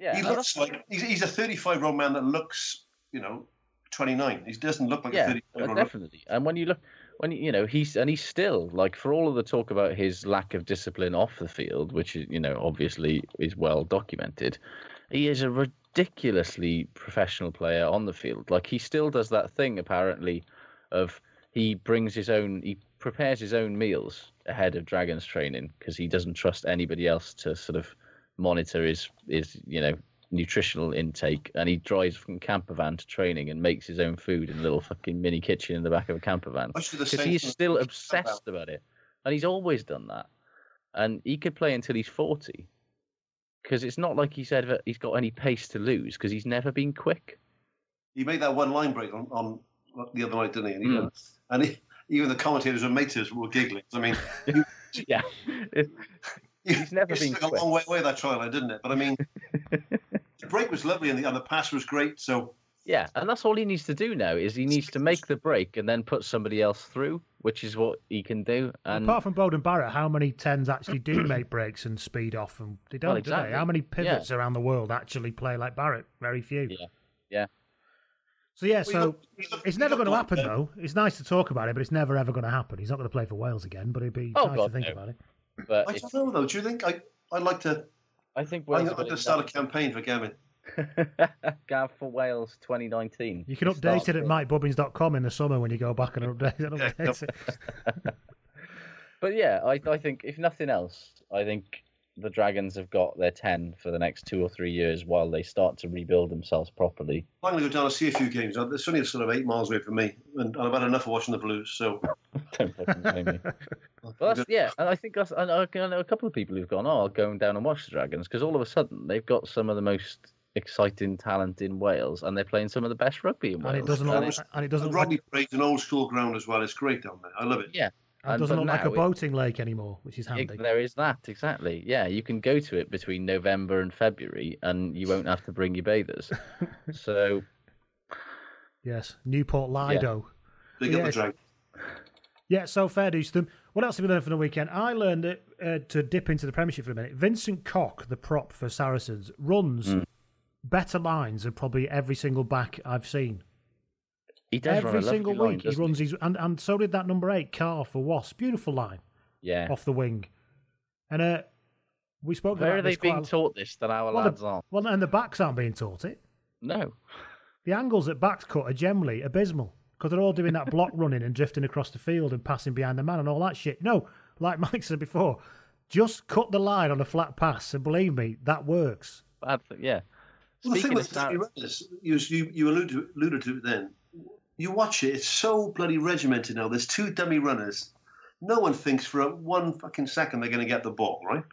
Yeah, he looks like he's, he's a 35 year old man that looks, you know, 29. He doesn't look like a yeah, 35 uh, year old. definitely. And when you look, when you, you know, he's and he's still like for all of the talk about his lack of discipline off the field, which is you know obviously is well documented. He is a ridiculously professional player on the field. Like he still does that thing apparently, of he brings his own, he prepares his own meals ahead of Dragons training because he doesn't trust anybody else to sort of monitor his his you know nutritional intake and he drives from camper van to training and makes his own food in a little fucking mini kitchen in the back of a camper van because he's still obsessed about it and he's always done that and he could play until he's 40 because it's not like he's ever he's got any pace to lose because he's never been quick He made that one line break on, on the other night, didn't he? And, he, Mm. and he, even the commentators and maters were giggling. I mean, yeah he's never it been took a long way away that trial, didn't it? But I mean, the break was lovely and the, and the pass was great. So Yeah, and that's all he needs to do now is he needs to make the break and then put somebody else through, which is what he can do. And Apart from Bowden Barrett, how many tens actually do make breaks and speed off? And they don't, Well, do exactly. they? How many pivots Yeah. around the world actually play like Barrett? Very few. Yeah, yeah. So yeah, Well, so look- look- it's never going to happen that. though. It's nice to talk about it, but it's never ever going to happen. He's not going to play for Wales again, but it'd be Oh, nice God, to think no. about it. But I it's, don't know though. Do you think I? I'd like to. I think I'm Wales going to start a campaign for Gavin. Gav for Wales 2019. You can update it at mikebubbins.com in the summer when you go back and update it. Update it. But yeah, I, I think if nothing else, I think the Dragons have got their 10 for the next two or three years while they start to rebuild themselves properly. I'm going to go down and see a few games. Uh, it's only sort of eight miles away from me, and I've had enough of watching the Blues. So Don't fucking blame me. Well, that's, yeah, and I think that's, uh, I know, a couple of people who've gone, oh, I'll go down and watch the Dragons because all of a sudden they've got some of the most exciting talent in Wales and they're playing some of the best rugby in Wales. and it doesn't look, it's- and it doesn't look Rodney like, an old school ground as well. It's great down there. I love it. yeah. And and- doesn't look like a now it- boating lake anymore, which is handy. Ex- There is that exactly. Yeah, you can go to it between November and February, and you won't have to bring your bathers. so Yes, Newport Lido. Big up the Yes. drag. Yeah, so fair dues to them. What else have we learned from the weekend? I learned that, uh, to dip into the Premiership for a minute. Vincent Koch, the prop for Saracens, runs Hmm. better lines than probably every single back I've seen. He does run every a lovely single line, week he doesn't runs his, and and so did that number eight car for Wasp. Beautiful line Yeah. off the wing, and uh, we spoke Where about are they this being a- taught this that our well, lads the, aren't? well, and the backs aren't being taught it. No. The angles that backs cut are generally abysmal because they're all doing that block running and drifting across the field and passing behind the man and all that shit. No, like Mike said before, just cut the line on a flat pass and believe me, that works. Bad thing, yeah. Well, the thing Speaking of with Sar- dummy runners, you, you, you alluded, to, alluded to it then. You watch it, it's so bloody regimented now. There's two dummy runners. No one thinks for a, one fucking second they're going to get the ball, right?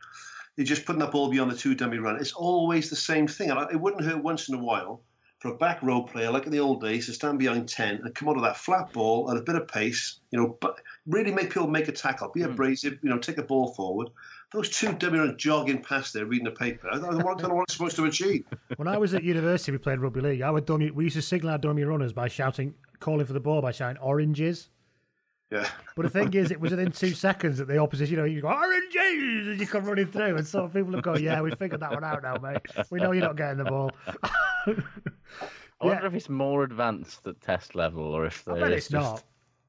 You're just putting that ball beyond the two dummy runners. It's always the same thing. And it wouldn't hurt once in a while for a back row player, like in the old days, to stand behind 10 and come out of that flat ball at a bit of pace, you know, but really make people make a tackle, be hmm. abrasive, you know, take a ball forward. Those two dummy runners jogging past there reading the paper, I don't know what, I don't what supposed to achieve. When I was at university, we played rugby league. I would dummy, we used to signal our dummy runners by shouting, calling for the ball by shouting oranges. Yeah. But the thing is, it was within two seconds that the opposition, you know, you go, oranges, and you come running through. And some people would go, yeah, we figured that one out now, mate. We know you're not getting the ball. I wonder if it's more advanced at test level or if I there bet is it's just- not.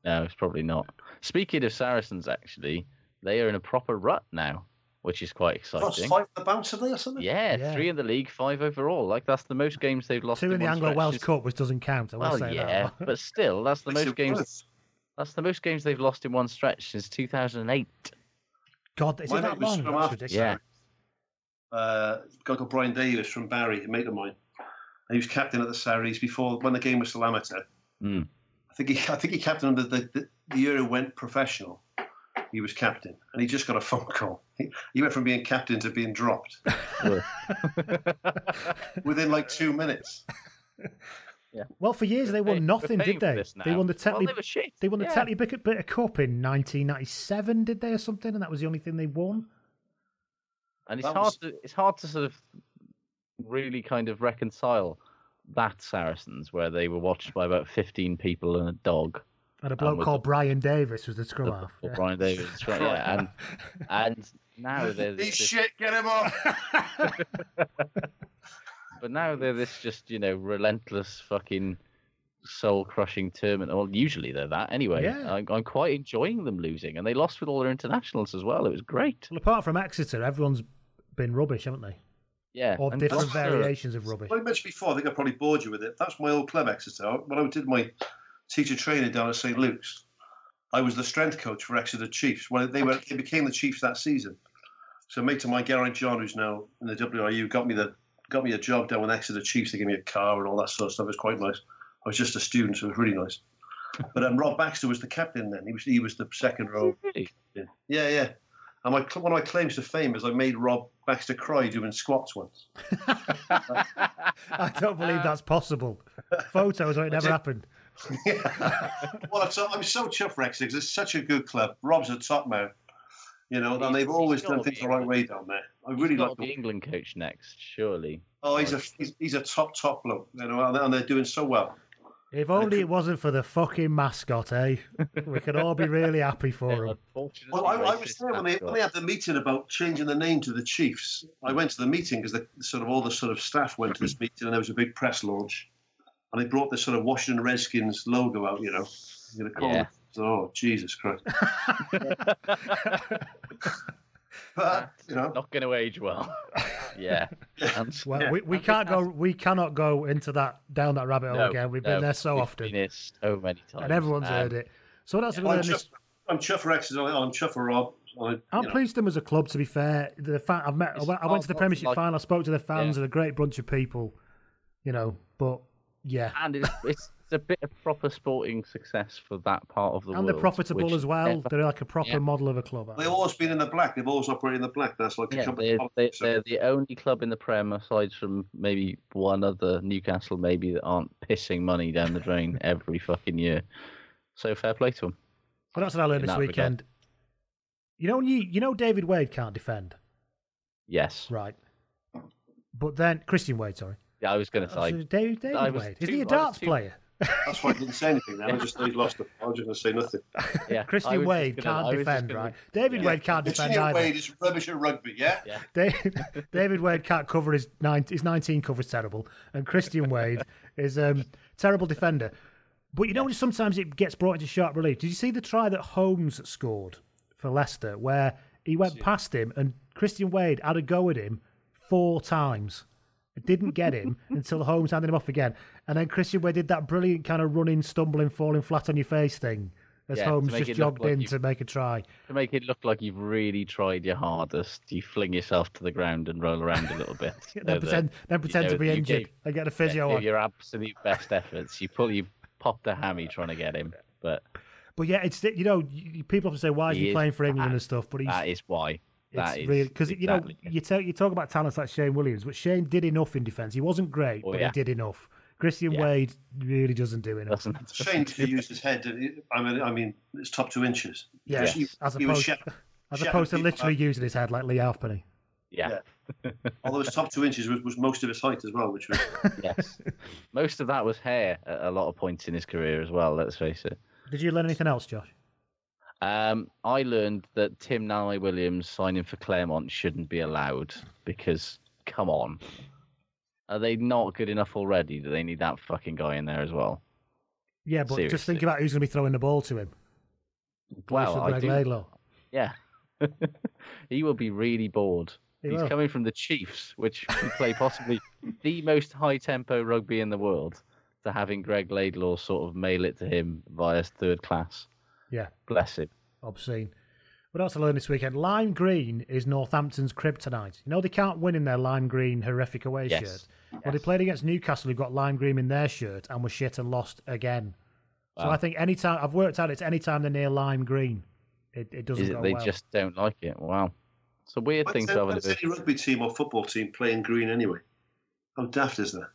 No, it's probably not. Speaking of Saracens, actually, they are in a proper rut now, which is quite Lost exciting. five at the bounce, have they, or something? Yeah, Yeah. three in the league, five overall. Like that's the most games they've lost. Two in the Anglo Welsh Cup, which doesn't count. I will Well, say yeah, that. but still, that's the Makes most games. worse. That's the most games they've lost in one stretch since 2008. God, is My it mate that was long? scrum That's ridiculous. Yeah, uh, a guy called Brian Davis from Barry, a mate of mine. And he was captain at the Saris before when the game was still amateur. Mm. I think he, I think he captained the, the, the, the year he went professional. He was captain, and he just got a phone call. He, he went from being captain to being dropped within like two minutes. Well, for years they We're won paying- nothing, did they? They won the Well, Tetley. they They won the yeah. Tetley Bit Bit Cup in 1997, did they, or something? And that was the only thing they won. and it's That hard was- to it's hard to sort of really kind of reconcile that Saracens where they were watched by about 15 people and a dog. And a bloke with called Brian Davis was the scrum the- half. or yeah. Brian Davis, right, yeah, and and now they're He's this, shit, get him off! but now they're this just you know relentless fucking soul crushing tournament. Well, usually they're that anyway. Yeah. I'm, I'm quite enjoying them losing, and they lost with all their internationals as well. It was great. Well, apart from Exeter, everyone's been rubbish, haven't they? Yeah, Or and different variations of rubbish. I mentioned before, I think I probably bored you with it. That's my old club, Exeter. When I did my teacher training down at St. Luke's, I was the strength coach for Exeter Chiefs. Well, they were they became the Chiefs that season. So, a mate of mine, Geraint John, who's now in the WRU, got me the got me a job down with Exeter Chiefs. They gave me a car and all that sort of stuff. It was quite nice. I was just a student, so it was really nice. But um, Rob Baxter was the captain then. He was he was the second row. Really? Yeah, yeah. And my, one of my claims to fame is I made Rob Baxter cry doing squats once. I don't believe that's possible. Photos, or it never happened. well, I'm so, I'm so chuffed for Exeter 'cause it's such a good club. Rob's a top man, you know, and they've always done things the right way down there. I really He's like. the England coach next, surely. Oh, he's a he's, he's a top top bloke, you know, and, and they're doing so well. If only it wasn't for the fucking mascot, eh? We could all be really happy for him. Well, I, I was there when they, when they had the meeting about changing the name to the Chiefs. I went to the meeting because the sort of all the sort of staff went to this meeting, and there was a big press launch. And they brought this sort of Washington Redskins logo out. You know, you know, call Yeah. it- oh Jesus Christ! but you know, Not going to age well. yeah. And, Well, Yeah. we, we can't go. We cannot go into that down that rabbit hole No, again. We've no, been there so we've often, been here so many times. and everyone's Um, heard it. So what else have we I'm learned this? Chuff, I'm Chuff Rex. I'm Chuff Rob. I, I'm know, pleased them as a club. To be fair, the fan, I've met. I It's went, I went to the Premiership like- final. I spoke to the fans. Yeah. They're a great bunch of people. You know, but yeah, and it's, it's a bit of proper sporting success for that part of the and world. they're profitable as well. never- They're like a proper Yeah. model of a club. They've always been in the black. They've always operated in the black. That's like a Yeah, company they're, they, policy, they're the only club in the Prem, aside from maybe one other Newcastle, maybe that aren't pissing money down the drain every fucking year. So fair play to them. Well, that's what I learned in this that regard. weekend. You know, you you know David Wade can't defend, Yes. right? But then Christian Wade, sorry, Yeah, I was going to say. so David, David I was Wade, isn't too- he a I was darts too- player? That's why I didn't say anything. Then I just they lost it. I was just going to say nothing. Yeah, Christian Wade gonna- can't I was just defend, gonna- right? David Yeah. Wade can't defend Virginia either. Wade is rubbish at rugby. Yeah. Yeah. David, David Wade can't cover his nine, his 19 cover's terrible, and Christian Wade is um terrible defender. But you know, sometimes it gets brought into sharp relief. Did you see the try that Holmes scored for Leicester, where he went past him and Christian Wade had a go at him four times? It didn't get him until Holmes handed him off again, and then Christian Wade did that brilliant kind of running, stumbling, falling flat on your face thing as Yeah, Holmes just jogged like in you- to make a try. To make it look like you've really tried your hardest, you fling yourself to the ground and roll around a little bit. so then pretend, then pretend to be injured gave- and get a physio give on. your absolute best efforts. You pull, you popped a hammy trying to get him, but But yeah, it's you know people often say why is He he, is playing for England and stuff, but he's that is why. That it's is really because you know you talk you talk about talents like Shane Williams, but Shane did enough in defence. He wasn't great, Oh, but yeah. he did enough. Christian Yeah. Wade really doesn't do enough. doesn't. Shane to use his head. Uh, I mean, I mean, it's top two inches. Yeah, Yes. He- as he was opposed shouting- as opposed to literally out. using his head like Leigh Halfpenny. Yeah. Although his top two inches was, was most of his height as well, which was yes. Most of that was hair at a lot of points in his career as well. Let's face it. Did you learn anything else, Josh? Um, I learned that Tim Nanai-Williams signing for Clermont shouldn't be allowed because, come on, are they not good enough already? Do they need that fucking guy in there as well? Yeah, but just think about who's going to be throwing the ball to him. Well, I do. Laidlaw. Yeah, he will be really bored. He He's will. coming from the Chiefs, which play possibly the most high-tempo rugby in the world, to having Greg Laidlaw sort of mail it to him via third class. Yeah, Bless him. obscene. What else I learned this weekend? Lime green is Northampton's kryptonite. You know they can't win in their lime green horrific away Yes. shirt. Well, they played against Newcastle, who got lime green in their shirt and were shit and lost again. Wow. So I think any time I've worked out, it's any time they're near lime green, it, it doesn't it go they well. just don't like it? Wow, it's a weird thing When's, to have in when's any rugby team or football team playing green anyway? How daft is that?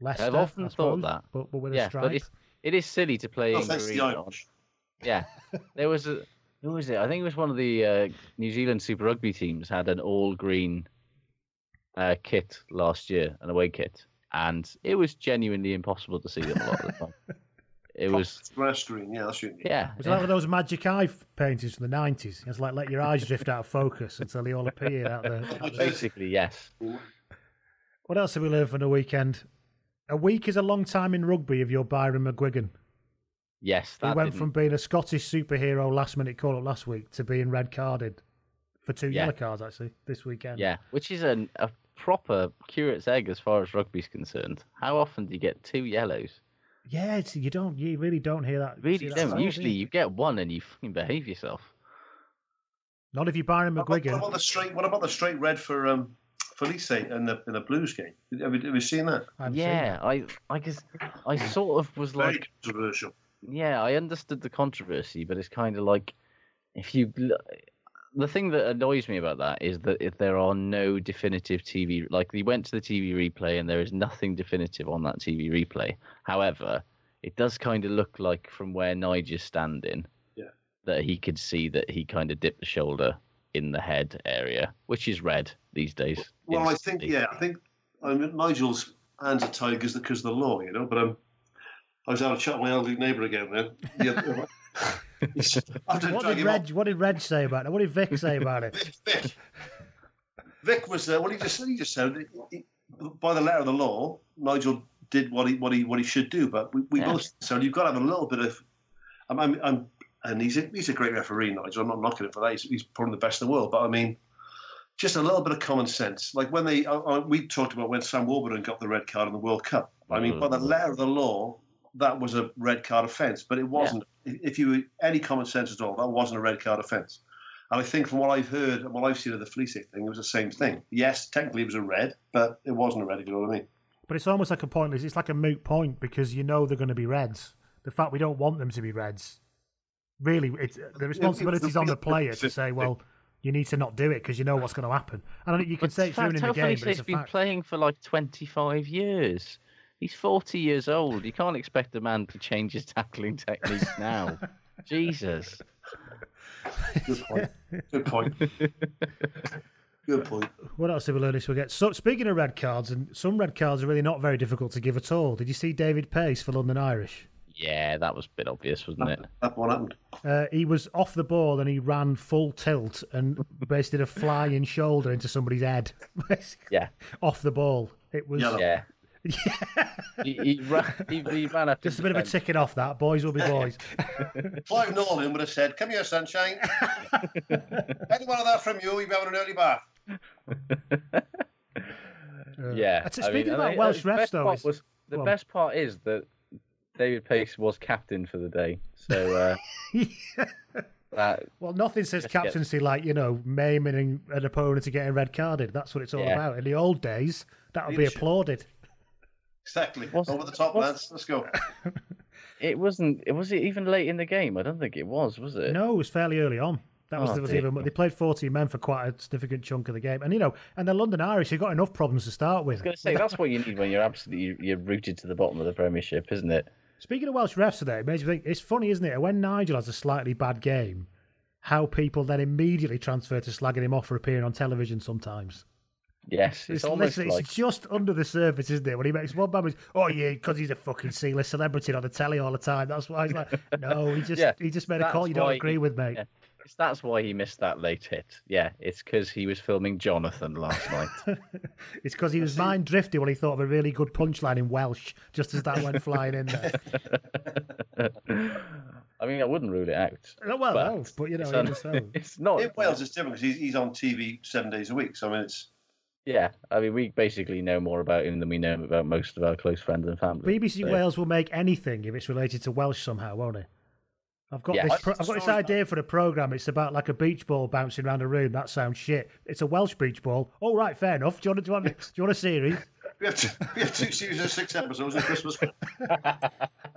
Leicester, I've often I thought suppose, that. but, but with a Yeah, stripe. but it's, it is silly to play No in offense to green. the on- Irish. Yeah, there was a who was it? I think it was one of the uh, New Zealand Super Rugby teams had an all green uh, kit last year, an away kit, and it was genuinely impossible to see them a lot of the time. It was grass green. Yeah, that's what you need. yeah, Was it like one of those magic eye paintings from the nineties? It's like let your eyes drift out of focus until they all appear out there. basically yes. What else have we learned from the weekend? A week is a long time in rugby if you're Byron McGuigan. Yes, He that went didn't- from being a Scottish superhero last minute call up last week to being red carded for two Yeah. yellow cards actually this weekend. yeah, which is an, a proper curate's egg as far as rugby's concerned. How often do you get two yellows? yeah. It's, you don't, you really don't hear that. Really that don't. side, do Usually you? you get one and you fucking behave yourself. not if you're Byron What about, what McGuigan. about the straight? What about the straight red for um, Filise in the in the Blues game? Have you, have you seen that? I haven't seen Yeah, I I guess I sort of was Very like controversial. Yeah, I understood the controversy, but it's kind of like if you. The thing that annoys me about that is that if there are no definitive TV, like he went to the TV replay and there is nothing definitive on that TV replay. However, it does kind of look like from where Nigel's standing, Yeah. that he could see that he kind of dipped the shoulder in the head area, which is red these days. Well, I think yeah, I think I mean, Nigel's hands are tied because because of the law, you know. But um, I was having a chat with my elderly neighbour again, then. The other- I had to What did him Reg? What did Reg say about it? What did Vic say about it? Vic, Vic. Vic was there. what he just he just said. He, by the letter of the law, Nigel did what he what he what he should do. But we, we Yeah. both so you've got to have a little bit of. I'm, I'm, I'm and he's a, he's a great referee, Nigel. I'm not knocking him for that. He's, he's probably the best in the world. But I mean, just a little bit of common sense. Like when they, uh, uh, we talked about when Sam Warburton got the red card in the World Cup. I mean, by the letter of the law, that was a red card offence, but it wasn't. If you any common sense at all, that wasn't a red card offence. And I think from what I've heard and what I've seen of the Filise thing, it was the same thing. Yes, technically it was a red, but it wasn't a red. If you know what I mean. But it's almost like a pointless. It's like a moot point because you know they're going to be reds. The fact we don't want them to be reds, really, it's the responsibility is on the player to say, well, you need to not do it because you know what's going to happen. And I think you can say it's Fact, ruining how the game, but it's a been playing for like 25 years. He's 40 years old. You can't expect a man to change his tackling techniques now. Jesus. Good point. Good point. Good point. What else did we learn this weekend? So speaking of red cards, and some red cards are really not very difficult to give at all. Did you see David Paice for London Irish? Yeah, that was a bit obvious, wasn't it? That one happened. Uh, he was off the ball and he ran full tilt and basically did a flying shoulder into somebody's head. basically, Yeah. off the ball. It was Yeah. he, he, ran, he, he ran up. just a in bit of a ticking off that. Boys will be boys. Clive Norling would have said, "Come here, sunshine. Any one of that from you, you've having an early bath." Yeah. That's- I speaking mean, about and Welsh the refs, though, is- was- the go on. best part is that David Paice was captain for the day. So uh, that Well, nothing says Just get- captaincy like, you know, maiming an, an opponent to getting red carded. That's what it's all Yeah. about. In the old days, that would be applauded. Exactly. Was- Over the top, was- lads. Let's go. it wasn't. It was it even late in the game. I don't think it was. Was it? No, it was fairly early on. That was, Oh, there was even they played 14 men for quite a significant chunk of the game. And, you know, and the London Irish, you've got enough problems to start with. I was going to say that's what you need when you're absolutely you're rooted to the bottom of the Premiership, isn't it? Speaking of Welsh refs today, it makes me think it's funny, isn't it? When Nigel has a slightly bad game, how people then immediately transfer to slagging him off for appearing on television sometimes. Yes, it's, It's, almost like it's just under the surface, isn't it? When he makes one bad mistake, oh yeah, because he's a fucking C-list celebrity on the telly all the time. That's why he's like, no, he just Yeah, he just made a call you don't agree he- with, mate. yeah. That's why he missed that late hit. Yeah, it's because he was filming Jonathan last night. It's because he was mind drifting when he thought of a really good punchline in Welsh, just as that went flying in there. I mean, I wouldn't rule it out. Oh, well, but no, but you know, it's, you un- it's not. In Wales, it's different because he's, he's on TV seven days a week. So I mean, it's Yeah, I mean, we basically know more about him than we know about most of our close friends and family. BBC so- Wales will make anything if it's related to Welsh somehow, won't it? I've got Yeah. this. Pro- I've got this idea for the program. It's about like a beach ball bouncing around a room. That sounds shit. It's a Welsh beach ball. All right, fair enough. Do you want? Do you want? Do you want a series? we have two, we have two series of six episodes at Christmas.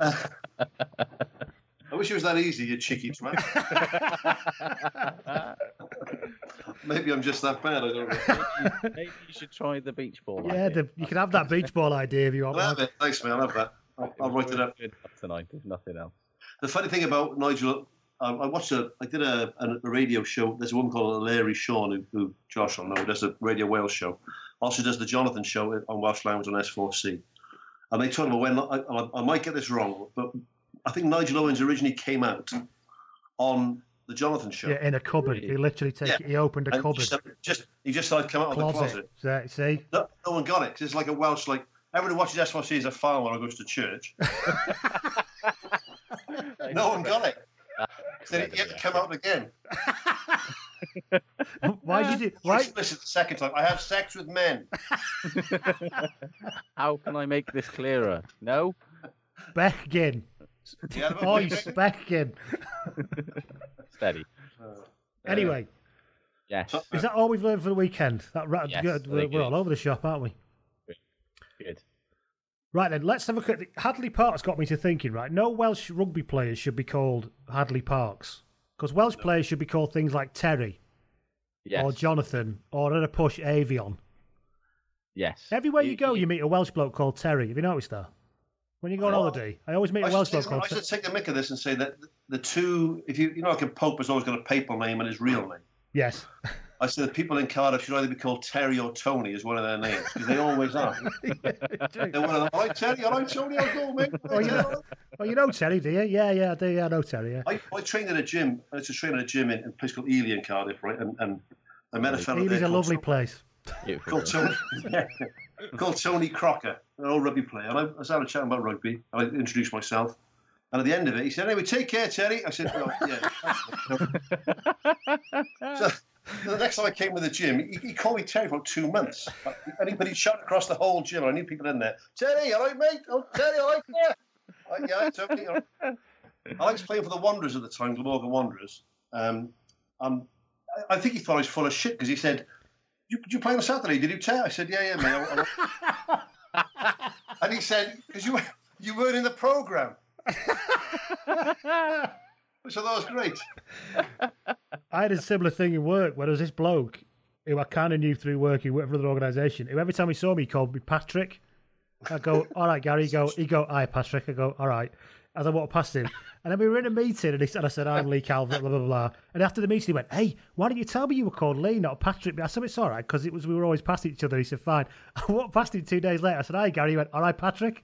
I wish it was that easy, you cheeky twat. Maybe I'm just that bad. I don't know. Maybe you should try the beach ball. Yeah, idea. the, you can have that beach ball idea if you want. I'll have it. Thanks, man. I'll have that. I'll, I'll write it up. Good tonight, if nothing else. The funny thing about Nigel, I, I watched a, I did a, a, a radio show. There's a woman called Larry Shawn who, who Josh will know. Does a Radio Wales show. Also does the Jonathan show on Welsh Lounge on S4C. And they told about when I, I, I might get this wrong, but I think Nigel Owens originally came out on the Jonathan show. Yeah, in a cupboard. He literally take. Yeah. He opened a And cupboard. Just, just he just started coming out of the closet. closet. See, No, no one got it 'cause it's like a Welsh like everyone who watches S4C as a farmer or goes to church. no one got it. Ah, so he had to come out again. why did you? Why? Why? Explicit the second time. I have sex with men. How can I make this clearer? No. Beckin. Yeah, but- Boys, Beckin. Steady. Uh, uh, anyway, Yes. Uh, is that all we've learned for the weekend? That right, Yes, good. We're, think we're all over the shop, aren't we? Good. Right then, let's have a quick. Hadleigh Parkes got me to thinking. Right, no Welsh rugby players should be called Hadleigh Parkes because Welsh players should be called things like Terry Yes. or Jonathan or at a push Avion. yes. Everywhere you, go, you meet a Welsh bloke called Terry. Have you noticed that? When you go on Oh. holiday, I always meet I a Welsh should, bloke take, I should take the mick of this and say that the two, if you you know, like a pope has always got a papal name and his real name. Yes. I say the people in Cardiff should either be called Terry or Tony as one of their names because they always are. They're one of them. All right, Terry. All right, Tony. I'll go, mate. Oh, you know, oh, you know Terry, do you? Yeah, yeah, I do. Yeah, I know Terry. Yeah. I, I trained in a gym. I used to train in a gym in, in a place called Ely in Cardiff, right? And, and I met a fellow Ely's there a lovely Tony- place. Called Tony. Yeah. called Tony Crocker, an old rugby player. And I was having a chat about rugby. I introduced myself. And at the end of it, he said, Anyway, take care, Terry. I said, oh, Yeah. so, the next time I came to the gym, he, he called me Terry for two months. Anybody shot across the whole gym. I knew people in there. Terry, all right, mate? Oh, Terry, all right? Yeah. Uh, yeah, it's okay. all right." I was playing for the Wanderers at the time, Glamorgan Wanderers. Um, um, I I think he thought I was full of shit because he said, you, "Did you play on Saturday? Did you tell?" I said, "Yeah, yeah, mate." I- I- and he said, "Because you you weren't in the program." so that was great. I had a similar thing in work where there was this bloke who I kind of knew through work, he worked for another organisation, who every time he saw me, he called me Patrick. I go, all right, Gary. He go, he go, hi, Patrick. I go, all right. As I walked past him, and then we were in a meeting, and he said, I said, I'm Lee Calvert, blah blah blah. And after the meeting, he went, hey, why didn't you tell me you were called Lee, not Patrick? I said, it's all right because it was we were always past each other. He said, fine. I walked past him two days later. I said, hi, Gary. He went, all right, Patrick.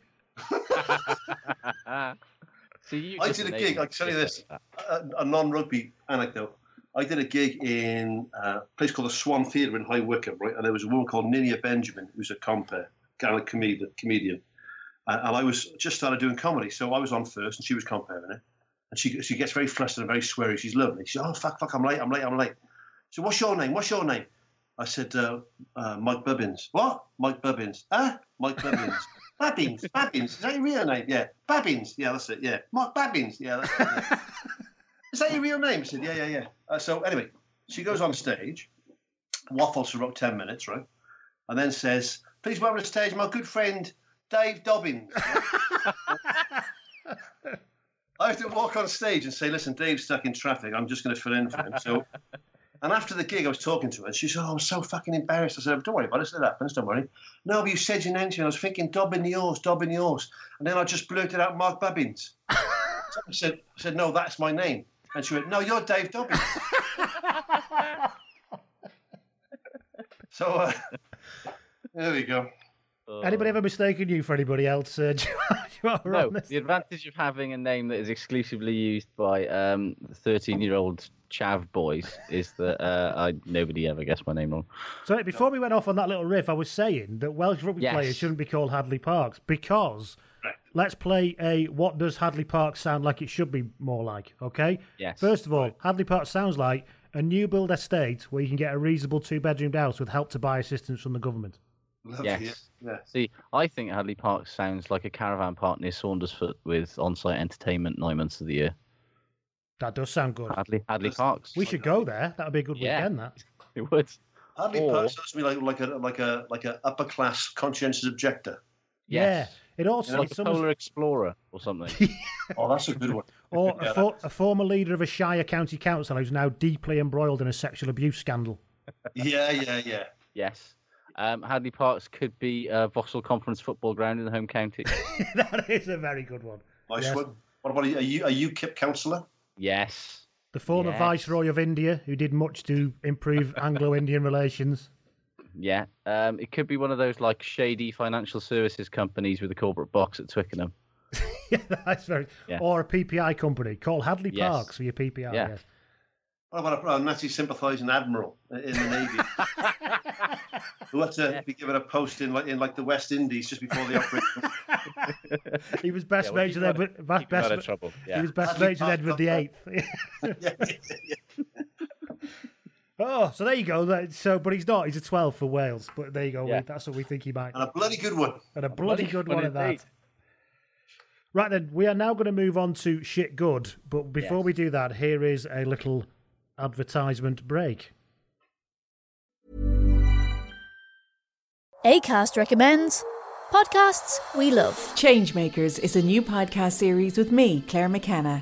So you I just did a gig. I can tell you this, a, a non-rugby anecdote. I did a gig in uh, a place called the Swan Theatre in High Wycombe, right? And there was a woman called Ninia Benjamin, who's a compere, kind of comedian, comedian. Uh, and I was just started doing comedy, so I was on first, and she was comparing it. And she she gets very flustered and very sweary. She's lovely. She "Oh fuck, fuck, I'm late, I'm late, I'm late." So what's your name? What's your name? I said, uh, uh, Mike Bubbins. What? Mike Bubbins. Huh? Mike Bubbins. Babbins. Babbins. Is that your real name? Yeah. Babbins. Yeah, that's it. Yeah. Mike Babbins. Yeah, that's it. Yeah. Is that your real name? I said, yeah, yeah, yeah. Uh, so anyway, she goes on stage, waffles for about 10 minutes, right? And then says, please welcome to stage my good friend, Dave Dobbins. I have to walk on stage and say, listen, Dave's stuck in traffic. I'm just going to fill in for him. So, and after the gig, I was talking to her, and she said, "Oh, I'm so fucking embarrassed." I said, "Don't worry about it. It happens. Don't worry." No, but you said your name to me. I was thinking Dobbin yours, Dobbin yours, and then I just blurted out Mark Babbins. so I said, "I said no, that's my name." And she went, "No, you're Dave Dobbins." so uh, there we go. Anybody ever mistaken you for anybody else? Uh, you- do you No, run the advantage of having a name that is exclusively used by um, 13-year-old chav boys is that uh, I nobody ever gets my name wrong. So before we went off on that little riff, I was saying that Welsh rugby Yes. players shouldn't be called Hadleigh Parkes because let's play a what does Hadleigh Park sound like it should be more like, okay? Yes, First of all, Hadleigh Park sounds like a new build estate where you can get a reasonable two bedroomed house with help to buy assistance from the government. Lovely, Yes. Yeah. See, I think Hadleigh Park sounds like a caravan park near Saundersfoot with on-site entertainment nine months of the year. That does sound good. Hadley Hadleigh Parkes. We should go there. That would be a good Yeah. weekend. That. It would. Hadley Or- Park sounds to me like like a like a like a upper class conscientious objector. Yeah. It also like it's a almost- Polar Explorer or something. Oh, that's a good one. or Yeah, a, for, a former leader of a Shire county council who's now deeply embroiled in a sexual abuse scandal. Yeah, yeah, yeah. yes. Um, Hadleigh Parkes could be a Vauxhall Conference football ground in the home county. that is a very good one. Nice Yes. one. What about a, U- a UKIP councillor? yes. The former Yes. Viceroy of India, who did much to improve Anglo Indian relations. Yeah. Um, it could be one of those like shady financial services companies with a corporate box at Twickenham. yeah, that's very. Yeah. Or a PPI company. Call Hadley Yes. Parks for your PPI. Yeah. Yes. What about a, a Nazi sympathising admiral in the navy who had to be given a post in like in like the West Indies just before the operation? He was best Yeah, well, mates keep with him out of- Edward. Best, keep out of best- trouble, He was best Hadley mates with Edward the Eighth. yeah, yeah, yeah. oh, so there you go. So, but he's not. He's a twelve for Wales. But there you go. Yeah. That's what we think he might. And a bloody good one. And a bloody bloody good one one at that. Right then, we are now going to move on to shit good. But before Yes. we do that, here is a little advertisement break. ACAST recommends podcasts we love. Changemakers is a new podcast series with me, Claire McKenna,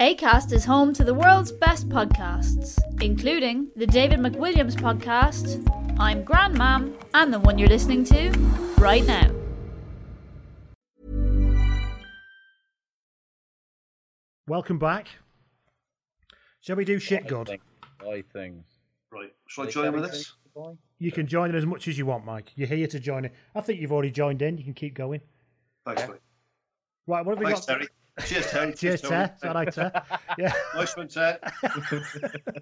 ACAST is home to the world's best podcasts, including the David McWilliams podcast, I'm Grandmam, and the one you're listening to right now. Welcome back. Shall we do shit god? I think. Right. Shall I join in with this? You can join in as much as you want, Mike. You're here to join in. I think you've already joined in. You can keep going. Thanks. Right, what have we Thanks, got? Terry. Cheers, Terry. Cheers, Tony. Ter. Is that right, Ter? Yeah. Nice one, Ter.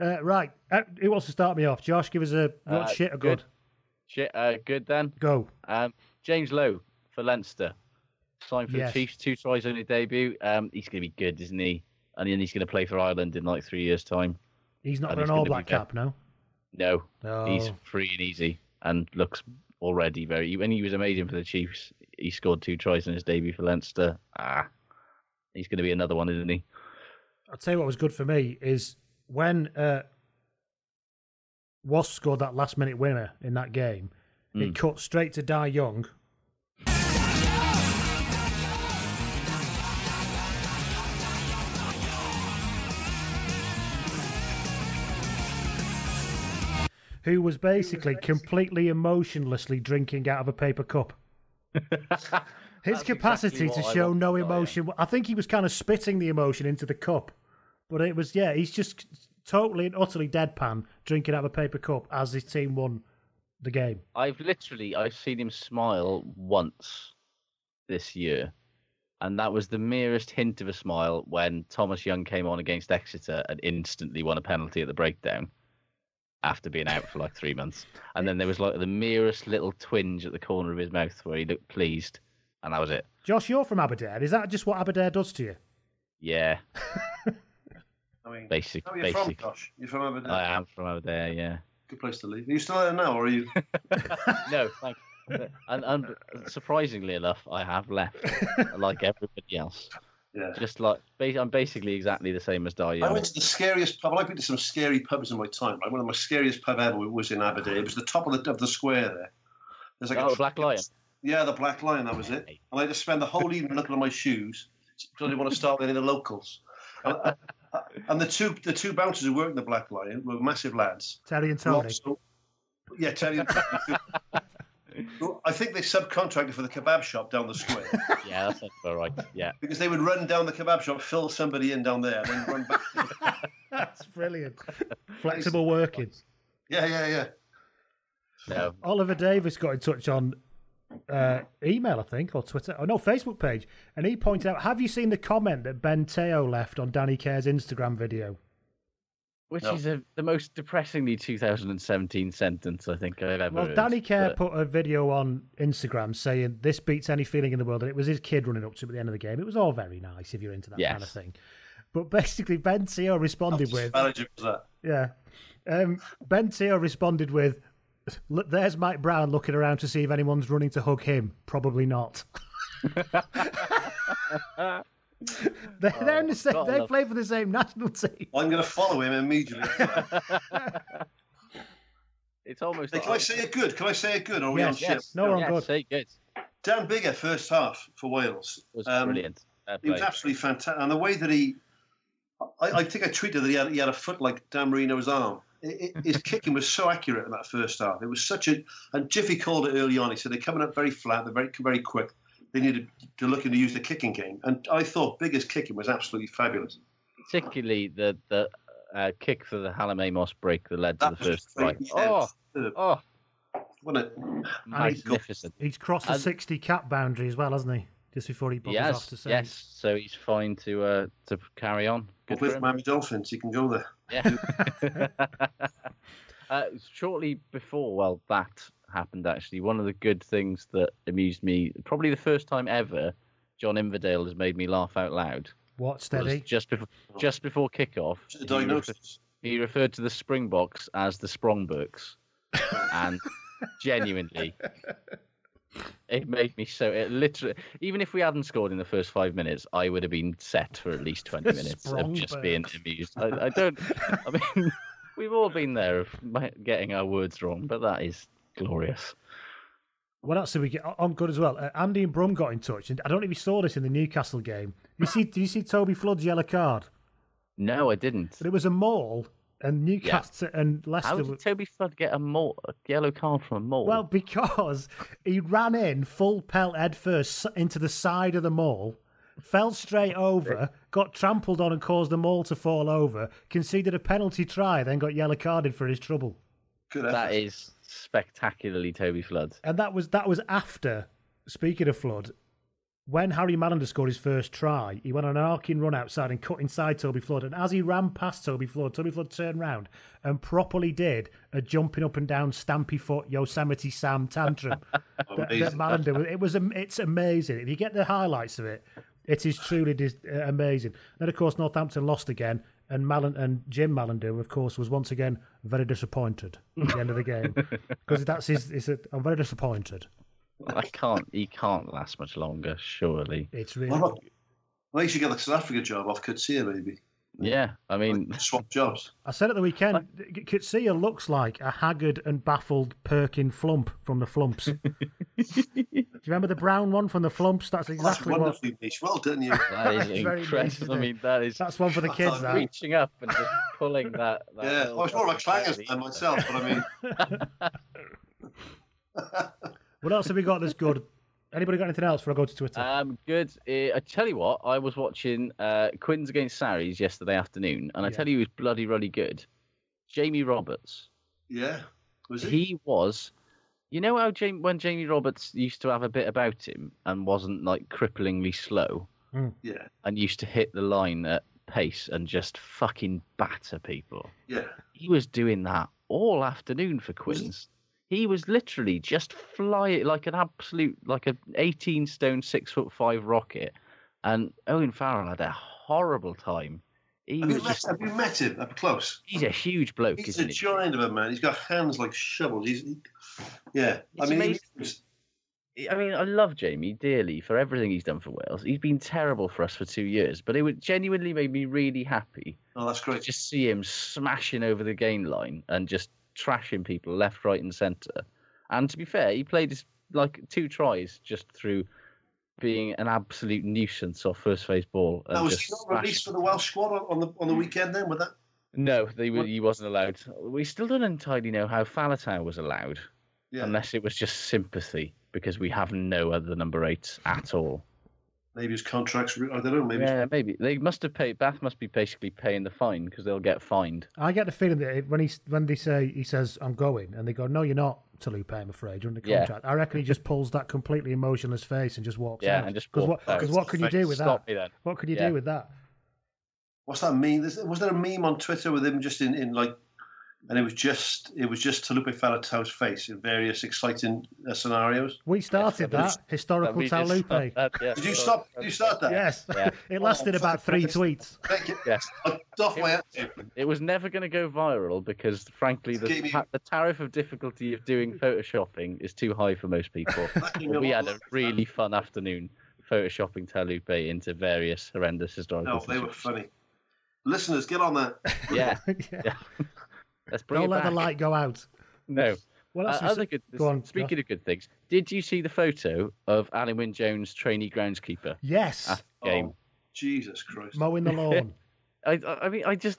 Uh, right. Uh, who wants to start me off? Josh, give us a what Uh, shit or good? Shit, uh, good then. Go. Um, James Lowe for Leinster. Signed for Yes. the Chiefs, two tries on his debut. Um, he's going to be good, isn't he? And then he's going to play for Ireland in like three years' time. He's not and got an all black cap, no. No, Oh. he's free and easy and looks already very. When he was amazing for the Chiefs, he scored two tries in his debut for Leinster. Ah, he's going to be another one, isn't he? I'll tell you what was good for me is when uh, Wasp scored that last minute winner in that game, Mm. it cut straight to Dai Young. Who was basically completely emotionlessly drinking out of a paper cup. His capacity exactly to show no emotion. I think he was kind of spitting the emotion into the cup. But it was, yeah, he's just totally and utterly deadpan drinking out of a paper cup as his team won the game. I've literally I've seen him smile once this year, and that was the merest hint of a smile when Thomas Young came on against Exeter and instantly won a penalty at the breakdown after being out for like three months. And then there was like the merest little twinge at the corner of his mouth where he looked pleased, and that was it. Josh, you're from Aberdare. Is that just what Aberdare does to you? Yeah, I mean, basic, how are you basic. from, Josh? You're from Aberdare? I am from over. Yeah. Good place to live. Are you still there now, or are you? no, thank and, and surprisingly enough, I have left, like everybody else. Yeah. Just like I'm basically exactly the same as Dyer. I went to the scariest pub. I've been to some scary pubs in my time. Right? One of my scariest pub ever was in Aberdare. It was the top of the of the square there. There's like oh, a the Black Lion. Yeah, the Black Lion. That was it. And I just spent the whole evening looking at my shoes because I didn't want to start with any of the locals. And, uh, and the two the two bouncers who worked in the Black Lion were massive lads. Terry and Tony. Also- yeah, Terry and Tony. Who I think they subcontracted for the kebab shop down the square Yeah, that's all right. Yeah. because they would run down the kebab shop, fill somebody in down there, and then run back. That's brilliant. Flexible working. Yeah, yeah, yeah. No. Oliver Davis got in touch on uh, email, I think, or Twitter. Oh, no, Facebook page. And he pointed out Have you seen the comment that Ben Te'o left on Danny Care's Instagram video? Which No. is a, the most depressingly 2017 sentence I think I've ever Well, heard. Danny Care but- put a video on Instagram saying this beats any feeling in the world, and it was his kid running up to him at the end of the game. It was all very nice if you're into that kind of thing. But basically, Ben Te'o responded How with, was that? yeah, um, Ben Te'o responded with, there's Mike Brown looking around to see if anyone's running to hug him. Probably not. they, they're in the same, they love- play for the same national team. I'm going to follow him immediately. It's almost Hey, like, can I say it good? Can I say it good? Or are we on shit? yes, No, we're on good. say good. Dan Biggar, first half for Wales. was Um, brilliant. Fair He was absolutely fantastic. And the way that he, I, I think I tweeted that he had, he had a foot like Dan Marino's arm. It, it, his kicking was so accurate in that first half. It was such a, and Jiffy called it early on. He said they're coming up very flat, they're very, very quick. They needed to look into use the kicking game. And I thought Biggar's kicking was absolutely fabulous. Particularly the the uh, kick for the Hallam Amos break that led to That the first try. great. Oh, oh, Wasn't it? magnificent. He's crossed the And- 60 cap boundary as well, hasn't he? Just before he buggers off to say. yes. So he's fine to uh, to carry on. Good for With. Miami Dolphins, he can go there. Yeah. uh, shortly before, well, that happened actually. One of the good things that amused me, probably the first time ever, John Inverdale has made me laugh out loud. What, steady? just before just before kickoff. The he diagnosis. He referred to the Springboks as the Sprongbooks, and genuinely, it made me so. It literally, even if we hadn't scored in the first five minutes, I would have been set for at least twenty minutes of just being amused. I, I don't. I mean, we've all been there of getting our words wrong, but that is glorious. What else did we get on good as well? Uh, Andy and Brum got in touch, and I don't know if you saw this in the Newcastle game. You see, did you see Toby Flood's yellow card? No, I didn't. But it was a maul, and Newcastle and Leicester. How did Toby Flood get a, mole, a yellow card from a mole? Well, because he ran in full pelt head first into the side of the mall, fell straight over, got trampled on and caused the all to fall over, conceded a penalty try, then got yellow carded for his trouble. Good That is spectacularly Toby Flood. And that was that was after. Speaking of flood, when Harry Mallinder scored his first try, he went on an arcing run outside and cut inside Toby Flood. And as he ran past Toby Flood, Toby Flood turned round and properly did a jumping up and down, stampy foot Yosemite Sam tantrum. that, that Amazing. Mallinder, it was it's amazing. If you get the highlights of it, it is truly dis- uh, amazing. Then of course Northampton lost again, and Mallan and Jim Mallinder, of course, was once again very disappointed at the end of the game because that's his. It's a, I'm very disappointed. I can't. He can't last much longer. Surely. It's What really. about, well, you should get the South Africa job off Coetzee, maybe. Yeah. I mean, Swap jobs. I said at the weekend, Coetzee looks like a haggard and baffled Perkin Flump from the Flumps. Do you remember the brown one from the Flumps? That's That's exactly what. wonderfully niche. Well done, you. that is very incredible. I it? mean, that is That's one for the kids. That. reaching up and just pulling that. that Yeah, little I was more of a fucking clangers belly. than myself, but I mean, What else have we got that's good? Anybody got anything else before I go to Twitter? Um, good. Uh, I tell you what, I was watching uh, Quins against Sarries yesterday afternoon, and I Yeah. tell you, he was bloody, bloody good. Jamie Roberts. yeah. Was it? He was. You know how Jamie, when Jamie Roberts used to have a bit about him and wasn't like cripplingly slow, Yeah, and used to hit the line at pace and just fucking batter people. yeah. He was doing that all afternoon for Quins. He was literally just flying like an absolute, like a 18 stone, six foot five rocket. And Owen Farrell had a horrible time. He Have you, met, just, have you met him up close? he's a huge bloke, He's a he? giant of a man. He's got hands like shovels. He's, he- yeah. I mean, amazing. was- I mean, I love Jamie dearly for everything he's done for Wales. He's been terrible for us for two years, but it would genuinely made me really happy oh, that's to great. just see him smashing over the gain line and just trashing people left, right, and centre. And to be fair, he played his like two tries just through being an absolute nuisance off first phase ball. Now, was he not released for the Welsh squad on- the on the mm. weekend then? With that? No, they, were- he wasn't allowed. We still don't entirely know how Faletau was allowed, Yeah. unless it was just sympathy, because we have no other number eights at all. Maybe his contracts. I don't know. Maybe. Yeah, maybe they must have paid. Bath must be basically paying the fine because they'll get fined. I get the feeling that when he when they say he says I'm going, and they go, "No, you're not." Toulouse, I'm afraid, during the Yeah. contract. I reckon he just pulls that completely emotionless face and just walks Yeah, out. and just because what because what can you do with Stop that? me then. What could you Yeah. do with that? What's that meme? Was there a meme on Twitter with him just in, in like, and it was just it was just Taulupe Faletau's face in various exciting uh, scenarios. We started that historical We Taulupe. that, yeah. Did you stop? Did you start that? Yes, Yeah. it lasted Oh, about three tweets. Thank you. Yes. I doff my hat. It was never going to go viral because, frankly, the, me- the tariff of difficulty of doing photoshopping is too high for most people. gave me But we had a of really fun afternoon photoshopping Taulupe into various horrendous historical. No, they were funny. Listeners, get on that. Yeah, Yeah. yeah. Let's bring Don't it let the light go out. No. What else Uh, other good, Go on, speaking of good things, did you see the photo of Alun Wyn Jones, trainee groundskeeper, Yes, game? Oh, Jesus Christ. mowing the lawn. I, I I mean, I just,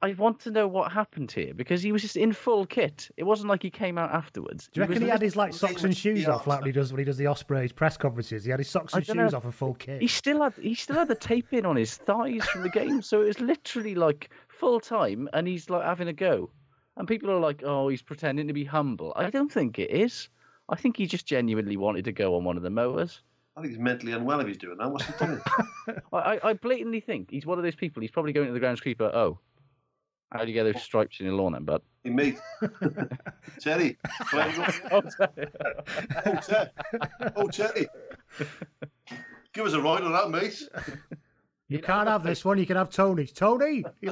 I want to know what happened here because he was just in full kit. It wasn't like he came out afterwards. Do you reckon was he had his like socks and shoes off, like when he does when he does the Ospreys press conferences? He had his socks and shoes know. off and full kit. He still had he still had the tape in on his thighs from the game, so it was literally like full time, and he's like having a go. And people are like, "Oh, he's pretending to be humble." I don't think it is. I think he just genuinely wanted to go on one of the mowers. I think he's mentally unwell if he's doing that. What's he doing? I, I, blatantly think he's one of those people. He's probably going to the groundskeeper. Oh, how do you get those stripes in your lawn, then, bud? hey, mate. Terry. can I go- Oh, sorry. Oh, Terry. Oh, Terry. Give us a ride on that, mate. You can't have this one. You can have Tony's. Tony,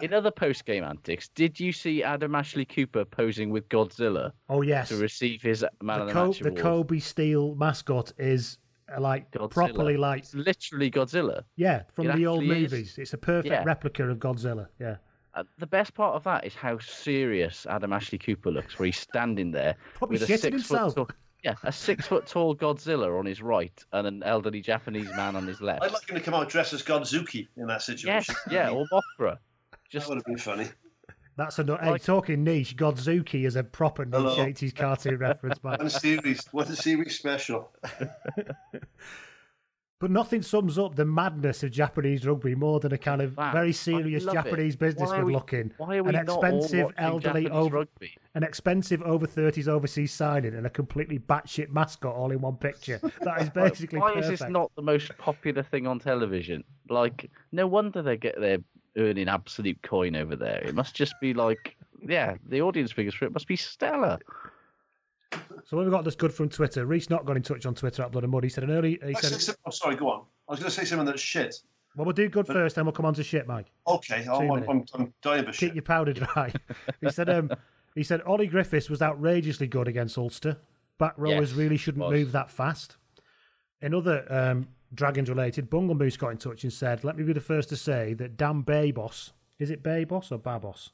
In other post-game antics, did you see Adam Ashley Cooper posing with Godzilla oh yes, to receive his Man the, of the Co- Match the award? Kobe Steel mascot is uh, like Godzilla. properly like It's literally Godzilla. yeah from It the old actually is. movies. It's a perfect Yeah. replica of Godzilla. Yeah, Uh, the best part of that is how serious Adam Ashley Cooper looks, where he's standing there Probably with a six himself. foot yeah, a six foot tall Godzilla on his right and an elderly Japanese man on his left. I'd like him to come out dressed as Godzooky in that situation. yes, yeah, or Mothra. That Just would have been funny. that's a no- hey, talking niche. Godzooky is a proper niche Hello. eighties cartoon reference. Man. One series, one series special. But nothing sums up the madness of Japanese rugby more than a kind of That- very serious it. Japanese businessman we- looking, why are we an expensive elderly Japanese over, rugby? an expensive over thirties overseas signing, and a completely batshit mascot all in one picture. That is basically why perfect. is this not the most popular thing on television? Like, no wonder they get they're earning absolute coin over there. It must just be like, yeah, the audience figures for it must be stellar. So we've got this good from Twitter. Reese not got in touch on Twitter at Blood and Mud. He said an early. He I said, said some- oh, sorry, go on. I was going to say something that's shit. "Well, we'll do good first, then we'll come on to shit, Mike." Okay, Two I'm, I'm, minutes. I'm, I'm dying for Keep shit. your powder dry. he said. Um, he said Ollie Griffiths was outrageously good against Ulster. Back rowers Yes, really shouldn't move that fast. In other um, Dragons related, Bungle Moose got in touch and said, "Let me be the first to say that Dan Babos is it Babos or Babos,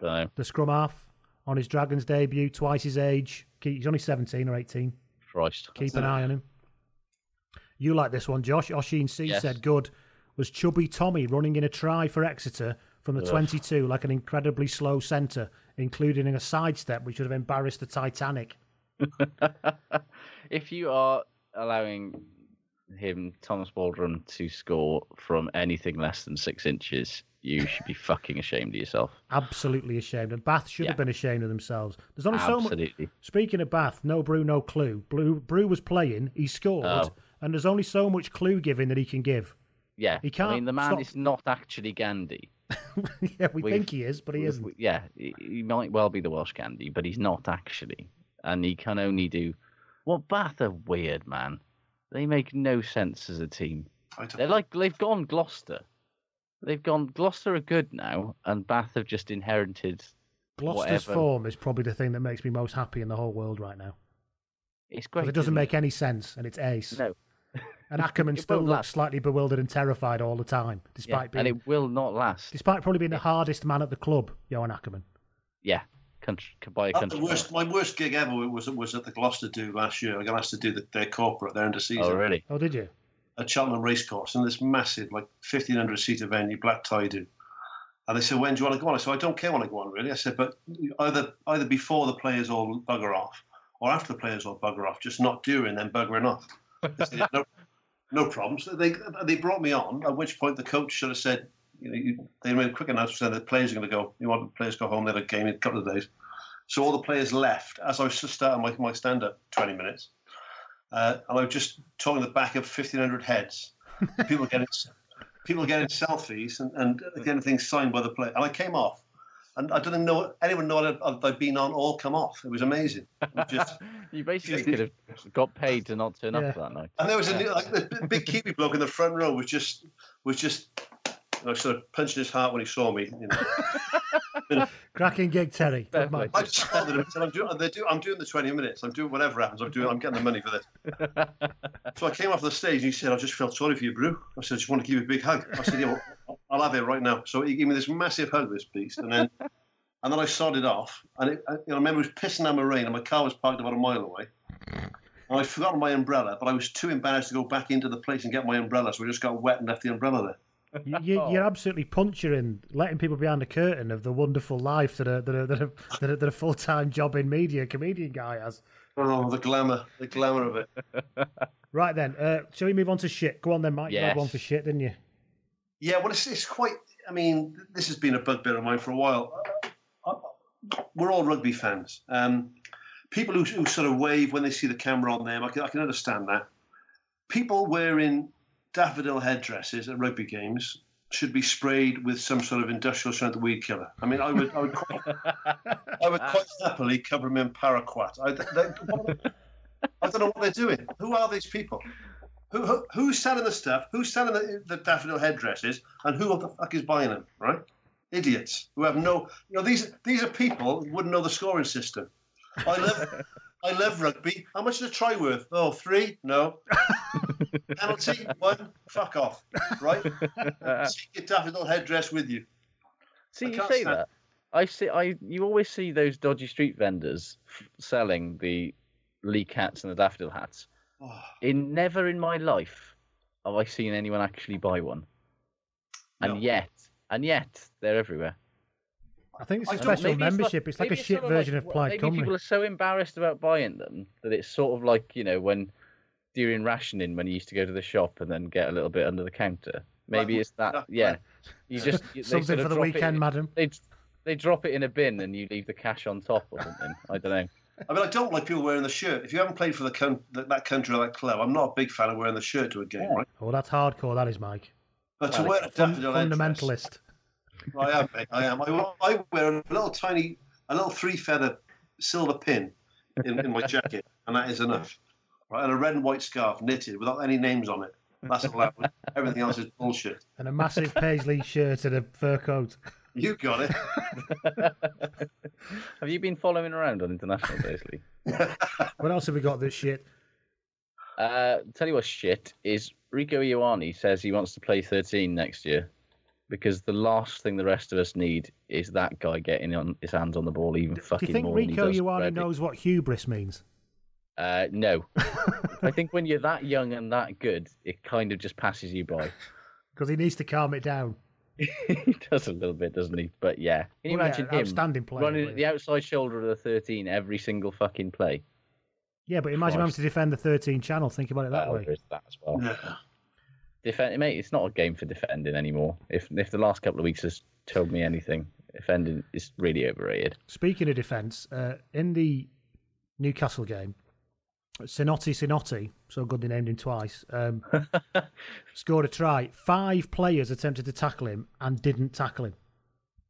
So, the scrum half on his Dragons debut, twice his age. He's only seventeen or eighteen. Christ. Keep an eye on him. You like this one, Josh? Oshin C Yes. said, "Good." Was Chubby Tommy running in a try for Exeter from the Ugh. 22 like an incredibly slow centre, including in a sidestep which would have embarrassed the Titanic? if you are allowing him, Thomas Waldrom, to score from anything less than six inches, you should be fucking ashamed of yourself. Absolutely ashamed. And Bath should have been ashamed of themselves. There's only so much. Speaking of Bath, no Brew, no clue. Brew, Brew was playing, he scored, Oh. and there's only so much clue giving that he can give. Yeah, He can't I mean, the man stop- is not actually Gandhi. yeah, we We've- think he is, but he isn't. yeah, he he might well be the Welsh Gandhi, but he's not actually. And he can only do. Well, Bath are weird, man. They make no sense as a team. They're like they've gone Gloucester. They've gone Gloucester are good now, and Bath have just inherited Gloucester's whatever. form is probably the thing that makes me most happy in the whole world right now. It's 'Cause great. it doesn't make any sense, and it's ace. No. And Ackermann It still looks last. slightly bewildered and terrified all the time, Yeah, despite and it will not last. despite probably being the hardest man at the club, Johan Ackermann. Yeah, country by a country. the worst, my worst gig ever was was at the Gloucester do last year. I got asked to do the, their corporate, their end of season. Oh, really? Oh, did you? At Cheltenham Racecourse, in this massive, like 1,500 seater venue, black tie do. And they said, when do you want to go on? I said, I don't care when I go on, really. I said, but either either before the players all bugger off or after the players all bugger off, just not during them buggering off. They said, no, no problems. They, they brought me on, at which point the coach should have said, you know, you, they made a quick announcement saying the players are going to go. You want the players to go home, they had a game in a couple of days. So all the players left as I was just starting my, my stand up 20 minutes. Uh, and I was just talking the back of 1,500 heads. People getting people getting selfies and, and getting things signed by the player. And I came off. And I didn't know anyone know I'd, I'd been on all come off. It was amazing. It was just, You basically could have got paid to not turn Yeah. up that night. and there was a new, like the big Kiwi bloke in the front row was just was just you know, sort of punching his heart when he saw me. You know. Cracking gig, Terry. Good. I just started him. I'm doing, I'm doing the 20 minutes. I'm doing whatever happens. I'm doing. I'm getting the money for this. so I came off the stage and he said, I just felt sorry for you, Brew. I said, I just want to give you a big hug. I said, yeah, well, I'll have it right now. So he gave me this massive hug, this beast. And then and then I started off. And it, I, you know, I remember it was pissing down my rain and my car was parked about a mile away. And I'd forgotten my umbrella, but I was too embarrassed to go back into the place and get my umbrella. So I just got wet and left the umbrella there. You, you, you're absolutely puncturing, letting people behind the curtain of the wonderful life that a, that a, that a, that a, that a full time job in media comedian guy has. Oh, the glamour, the glamour of it. Right then, uh, shall we move on to shit? Go on then, Mike. You had Yes. one for shit, didn't you? Yeah, well, it's, it's quite. I mean, this has been a bugbear of mine for a while. Uh, We're all rugby fans. Um, people who, who sort of wave when they see the camera on them, I can, I can understand that. People wearing daffodil headdresses at rugby games should be sprayed with some sort of industrial strength weed killer. I mean, I would, I would, quite, I would quite happily cover them in paraquat. I, they, I don't know what they're doing. Who are these people? Who, who who's selling the stuff? Who's selling the, the daffodil headdresses? And who the fuck is buying them? Right? Idiots who have no. You know these these are people who wouldn't know the scoring system. I love I love rugby. How much is a try worth? Oh, three? No. Penalty? One? Fuck off. Right? Take your daffodil headdress with you. See, I you say stand- that. I see. I you always see those dodgy street vendors f- selling the leek hats and the daffodil hats. Oh. In never in my life have I seen anyone actually buy one. And yet, and yet, they're everywhere. I think it's a I special maybe it's membership. It's like, a shit sort version like- of Plaid Maybe Cymru. people are so embarrassed about buying them that it's sort of like you know when during rationing when you used to go to the shop and then get a little bit under the counter. Maybe Right, it's that. right. Yeah, you just they Something sort of for the weekend, in- madam. They they drop it in a bin and you leave the cash on top or something. I don't know. I mean, I don't like people wearing the shirt. If you haven't played for the coun- that that country or that club, I'm not a big fan of wearing the shirt to a game, right? Oh, that's hardcore. That is, Mike. But to Well, wear a Fun- fundamentalist. I am, mate. I am. I, I wear a little tiny, a little three feather silver pin in, in my jacket, and that is enough. Right, and a red and white scarf knitted without any names on it. That's allowed. Everything else is bullshit. And a massive paisley shirt and a fur coat. You got it. Have you been following around on international basically? What else have we got this shit? Uh, tell you what, shit is Rieko Ioane says he wants to play 13 next year because the last thing the rest of us need is that guy getting on his hands on the ball even Do fucking you think more. than he Rieko does Ioane knows what hubris means? Uh, no, I think when you're that young and that good, it kind of just passes you by. Because he needs to calm it down. he does a little bit, doesn't he? But yeah, can you Well, yeah, imagine him outstanding player, running but at the outside shoulder of the 13 every single fucking play? Yeah, but imagine having to defend the 13 channel. Think about it that Well, way. there's that as well. Defend, mate. It's not a game for defending anymore. If if the last couple of weeks has told me anything, defending is really overrated. Speaking of defence, uh, in the Newcastle game, Sinoti Sinoti, so good they named him twice, um, scored a try. Five players attempted to tackle him and didn't tackle him.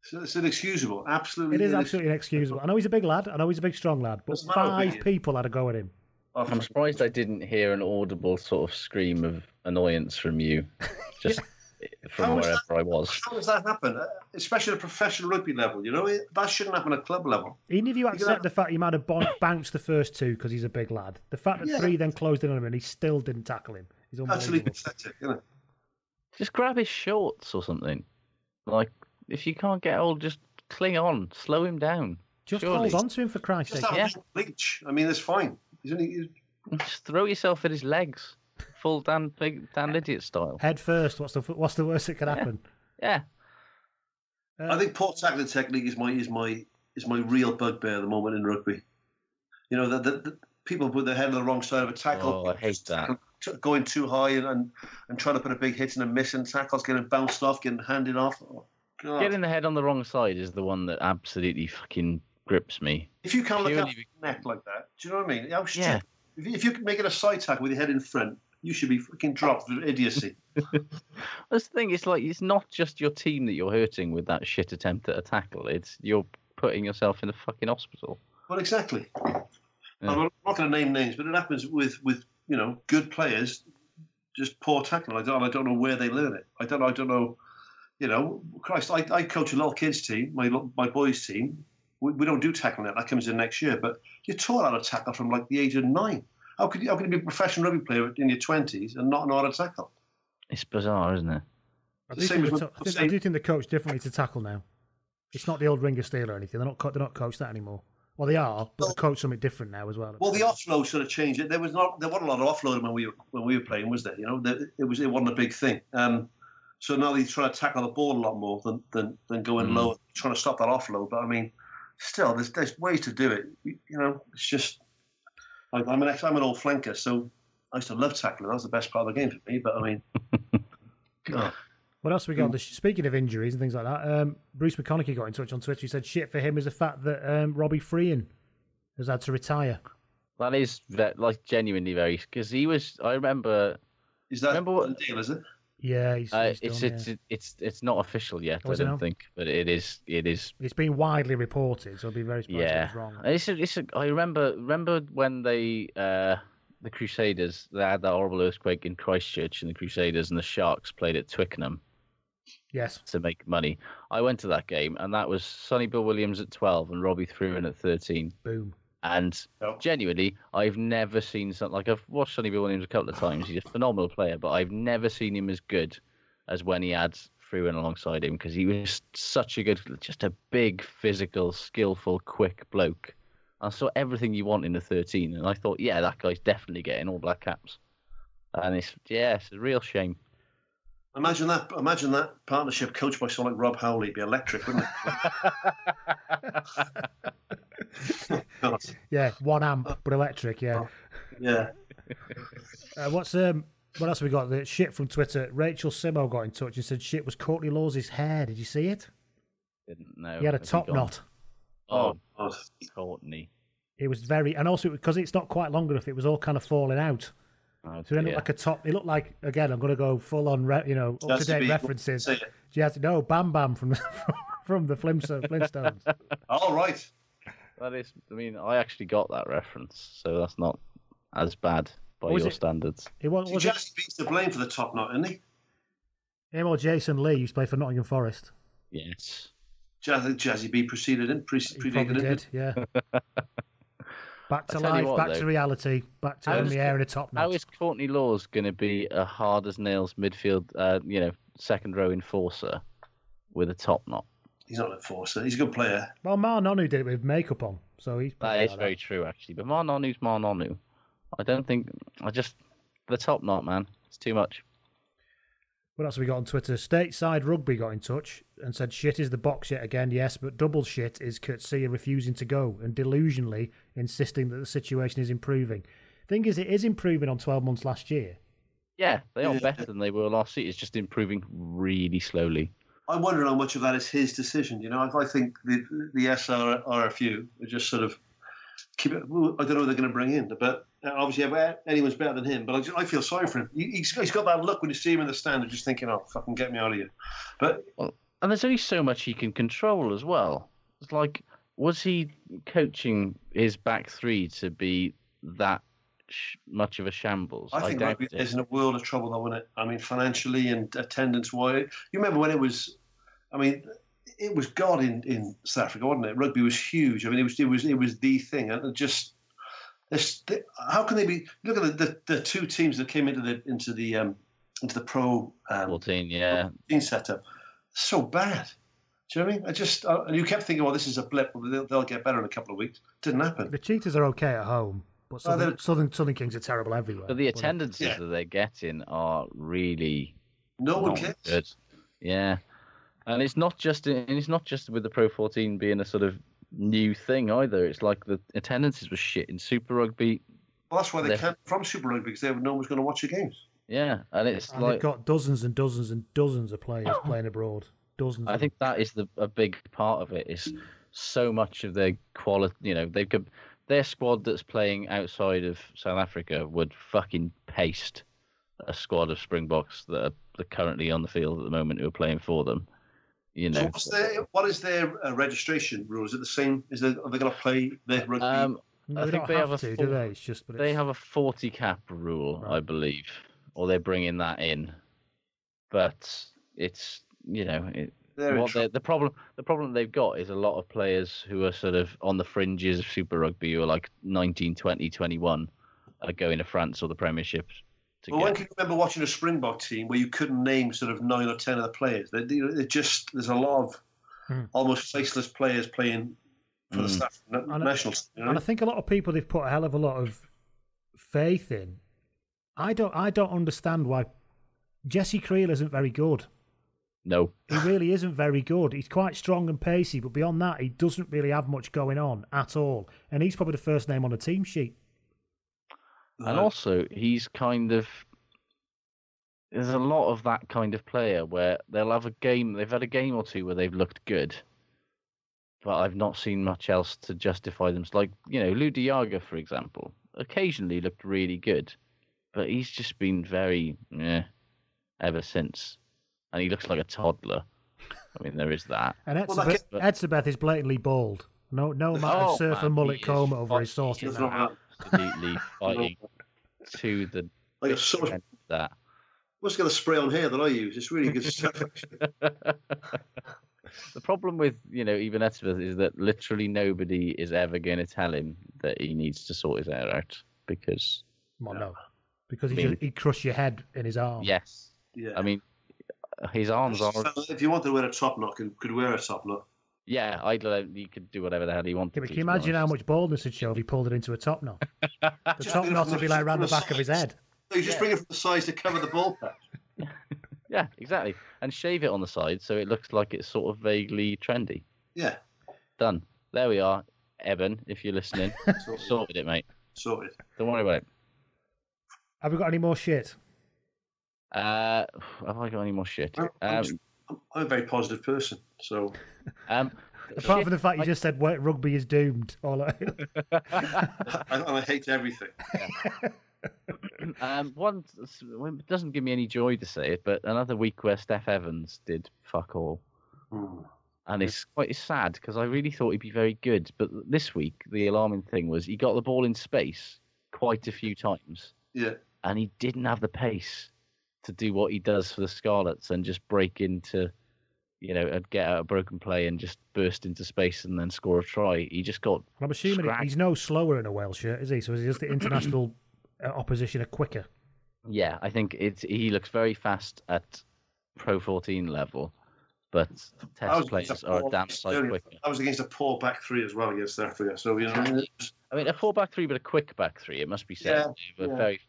So it's inexcusable. Absolutely. It is inex- absolutely inexcusable. I know he's a big lad. I know he's a big, strong lad, but five people had a go at him. I'm surprised I didn't hear an audible sort of scream of annoyance from you, just from How is wherever that- I was. How does that happen? Uh, Especially at a professional rugby level, you know? It, that shouldn't happen at club level. Even if you can accept have- the fact he might have bon- bounced the first two because he's a big lad, the fact that Yeah. three then closed in on him and he still didn't tackle him is Absolutely unbelievable. pathetic, isn't it? Just grab his shorts or something. Like if you can't get old, just cling on, slow him down. Just Surely. hold on to him for Christ's Just sake. have a bleach. I mean, it's fine. He's only, he's- Just throw yourself at his legs, full Dan big Dan Idiot style. Head first. What's the what's the worst that could happen? Yeah. Uh, I think poor tackling technique is my is my is my real bugbear at the moment in rugby. You know that the, the people put their head on the wrong side of a tackle. Oh, I hate that. t- going too high and, and, and trying to put a big hit and a miss, missing tackles, getting bounced off, getting handed off. Oh, God. Getting the head on the wrong side is the one that absolutely fucking grips me. if you can't look purely after your neck like that, do you know what I mean? How. Yeah. If, you, if you're making a side tackle with your head in front, you should be fucking dropped for idiocy. That's the thing. It's like it's not just your team that you're hurting with that shit attempt at a tackle. It's you're putting yourself in a fucking hospital. well, exactly. Yeah. I'm not going to name names, but it happens with, with you know good players, just poor tackling. I don't I don't know where they learn it. I don't I don't know. You know, Christ, I, I coach a little kids team, my my boys team. We, we don't do tackling that. That comes in next year. But you're taught how to tackle from like the age of nine. How could you how could you be a professional rugby player in your twenties and not know how to tackle? It's bizarre, isn't it? I The do, same think the to- I, think, I do think they coach differently to tackle now. It's not the old ringer steel or anything. They're not co- they're not coached that anymore. Well, they are, but they coach something different now as well. Well, the offload sort of changed it. There was not there wasn't a lot of offloading when we were when we were playing, was there? You know, there, it was it wasn't a big thing. Um, so now they're trying to tackle the ball a lot more than than, than going Mm. low, trying to stop that offload. But I mean, still, there's there's ways to do it. You know, it's just I, I'm an ex, I'm an old flanker, so I used to love tackling. That was the best part of the game for me. But I mean, God. What else have we got? The- Speaking of injuries and things like that, um, Bruce McConaughey got in touch on Twitter. He said shit for him is the fact that um, Robbie Fruean has had to retire. That is like genuinely very because he was. I remember. Is that remember what? The deal? Is it? Yeah, he's, Uh, he's it's done, it's yeah. it's it's not official yet. Oh, I don't think, but it is. It is. It's been widely reported, so I'd be very surprised if Yeah, it's wrong. it's a, it's a, I remember remember when they uh, the Crusaders they had that horrible earthquake in Christchurch, and the Crusaders and the Sharks played at Twickenham Yes. to make money. I went to that game, and that was Sonny Bill Williams at twelve and Robbie Fruean at thirteen. Boom. And genuinely, I've never seen something like I've watched Sonny Bill Williams a couple of times. He's a phenomenal player, but I've never seen him as good as when he had Fruean alongside him because he was such a good, just a big, physical, skillful, quick bloke. I saw everything you want in the 13, and I thought, yeah, that guy's definitely getting all black caps. And it's yeah, it's a real shame. Imagine that. Imagine that partnership coached by someone like Rob Howley. It'd be electric, wouldn't it? Yeah, one amp, but electric, yeah. Yeah. Uh, what's um? What else have we got? The shit from Twitter. Rachel Simo got in touch and said shit was Courtney Lawes' hair. Did you see it? Didn't know. He had a Has top gone? knot. Oh, Courtney. It was very, and also because it's not quite long enough, it was all kind of falling out. Oh, So it looked dear. like a top. It looked like again. I'm going to go full on, re, you know, up to date references. say it. She has to know Bam Bam from the, from the Flintstone, Flintstones. All right. That is, I mean, I actually got that reference, so that's not as bad by Was your it- standards. It was, See, was it Jazzy Beats to blame for the top knot, isn't he? him or Jason Lee, who's played for Nottingham Forest. Yes. Jazzy, Jazzy B preceded him. Pre- He predicted probably him. did, yeah. Back to I tell you life, what, back though. to reality, back to How in the air in a top knot. How is Courtney Lawes going to be a hard as nails midfield, uh, you know, second row enforcer with a top knot? He's not an enforcer. He's a good player. Well, Ma'a Nonu did it with makeup on, so he's That probably is like very true, actually. But Ma'a Nonu's Marnonu. I don't think. I just the top knot, man. It's too much. What else have we got on Twitter? Stateside Rugby got in touch and said shit is the Boks yet again, yes, but double shit is Coetzee refusing to go and delusionally insisting that the situation is improving. Thing is, it is improving on 12 months last year. Yeah, they are Yeah. better than they were last year. It's just improving really slowly. I'm wondering how much of that is his decision. You know, I, I think the the SR RFU are just sort of keep it. I don't know what they're going to bring in, but uh, obviously anyone's better than him. But I, just, I feel sorry for him. He, he's, he's got that look when you see him in the stand, of just thinking, "Oh, fucking get me out of here." But Well, and there's only so much he can control as well. It's like, was he coaching his back three to be that sh- much of a shambles? I think rugby it. is in a world of trouble, though, isn't it? I mean, financially and attendance wise. You remember when it was? I mean, it was God in, in South Africa, wasn't it? Rugby was huge. I mean, it was it was it was the thing, and just this. The, how can they be? Look at the, the, the two teams that came into the into the um, into the pro um, 14, yeah. team setup. So bad. Do you know what I mean? I just uh, and you kept thinking, well, this is a blip. They'll, they'll get better in a couple of weeks. Didn't happen. The Cheetahs are okay at home, but Oh, Southern, they're- Southern, Southern Kings are terrible everywhere. But the attendances Yeah. that they're getting are really No one cares. good. Yeah, and it's not just and it's not just with the Pro 14 being a sort of new thing either. It's like the attendances were shit in Super Rugby. Well, that's why they They're- can't from Super Rugby because they no one's going to watch the games. Yeah, and it's And like they've got dozens and dozens and dozens of players playing abroad. Dozens. I of think that is the a big part of it. Is so much of their quality. You know, they've got their squad that's playing outside of South Africa would fucking paste a squad of Springboks that are, that are currently on the field at the moment who are playing for them. You So know, what's their, what is their uh, registration rule? Is it the same? Is it, are they going to play their rugby? um, No, I they think don't they have have, to, a do they? It's just, but they have a forty cap rule, I believe, or they're bringing that in. But it's you know it, what they the problem the problem they've got is a lot of players who are sort of on the fringes of Super Rugby who are like 19, 20, 21 are going to France or the Premiership to well, when can you remember watching a Springbok team where you couldn't name sort of nine or ten of the players? They, they, they just there's a lot of Hmm. almost faceless players playing for the Mm. staff And I- national. team, You know? and I think a lot of people they've put a hell of a lot of faith in. I don't. I don't understand why Jesse Kriel isn't very good. No, He really isn't very good. He's quite strong and pacey, but beyond that, he doesn't really have much going on at all. And he's probably the first name on the team sheet. And also he's kind of there's a lot of that kind of player where they'll have a game they've had a game or two where they've looked good but i've not seen much else to justify them. Like you know Lood de Jager for example occasionally looked really good but he's just been very eh, ever since. And he looks like a toddler. I mean there is that. And Well, that Etzebeth, Etzebeth is blatantly bald. No, no amount Oh, of surf man, and mullet comb over fucking- his sorting There's that out. Absolutely fighting to the like a sort of end of that what's got a spray on hair that I use? It's really good stuff. The problem with you know even Etzebeth is that literally nobody is ever going to tell him that he needs to sort his hair out because Well, no, because he I mean- just, he'd crush your head in his arm. yes, yeah. I mean his arms are if you wanted to wear a top knot, could, could wear a top knot. Yeah. I don't. He could do whatever the hell he wanted. Yeah, but to, can you to be imagine how much baldness it'd show if he pulled it into a top knot? The top knot would be like round the back of his head. No, you just bring it from the sides to cover the ball patch. Yeah, exactly, and shave it on the side so it looks like it's sort of vaguely trendy. Yeah, Done. There we are, Eben. If you're listening, sorted it, mate. sorted. Don't worry about it. Have we got any more shit? Uh, have I got any more shit? I'm, I'm Um, just- I'm- I'm a very positive person, so um, Apart shit, from the fact you I- just said "Wait, rugby is doomed. All I... I, I hate everything. um, one it doesn't give me any joy to say it, but another week where Steff Evans did fuck all, Hmm. and it's quite it's sad because I really thought he'd be very good. But this week, the alarming thing was he got the ball in space quite a few times, Yeah, and he didn't have the pace to do what he does for the Scarlets and just break into, you know, and get out a broken play and just burst into space and then score a try. He just got I'm assuming scragged. he's no slower in a Welsh shirt, is he? So is just the international uh, opposition are quicker? Yeah, I think it's he looks very fast at Pro 14 level, but test players are a poor- damn sight earlier, quicker. I was against a poor back three as well against Africa, so you know. I mean, a four back three, but a quick back three. It must be said. Yeah, they yeah. very,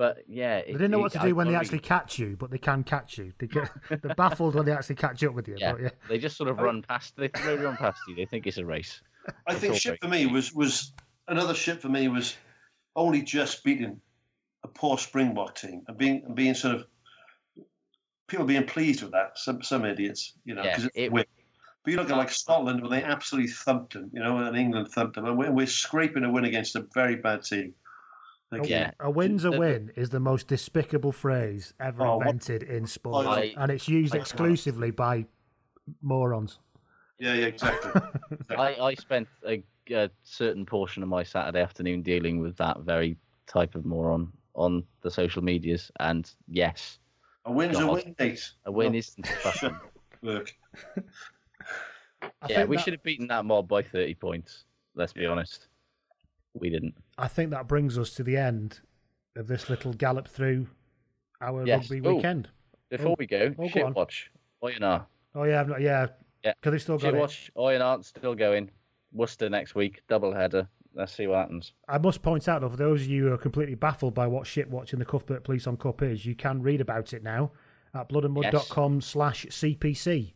but yeah, They didn't know what to do when they actually catch you, but they can catch you. They get, they're baffled when they actually catch up with you. Yeah, But yeah. they just sort of run past. They they run past you. They think it's a race. I It's think all shit for me was was another ship for me was only just beating a poor Springbok team and being and being sort of people being pleased with that. Some some idiots, you know, Yeah, because it's a it- win. But you look at like Scotland, where they absolutely thumped them, you know, and England thumped them, and we're, we're scraping a win against a very bad team. Like, Yeah. A win's a win is the most despicable phrase ever Oh, what- invented in sport, I- and it's used I- exclusively by morons. yeah, yeah, exactly. I, I spent a, a certain portion of my Saturday afternoon dealing with that very type of moron on the social medias, and yes, a win's a win, mate. a win Oh, isn't fucking. Look, I yeah, we that- should have beaten that mob by thirty points. Let's be honest, we didn't. I think that brings us to the end of this little gallop through our Yes. rugby Oh, weekend. Before Oh, we go, oh, go shit on. watch. Oh, Oyonnax. Oh yeah, I've not, yeah, Yeah. because they've still got Shit it. watch. Oh, Oyonnax still going. Worcester next week, double header. Let's see what happens. I must point out, though, for those of you who are completely baffled by what shit watching the Cuthbert Police on Cup is, you can read about it now at bloodandmud.com slash CPC.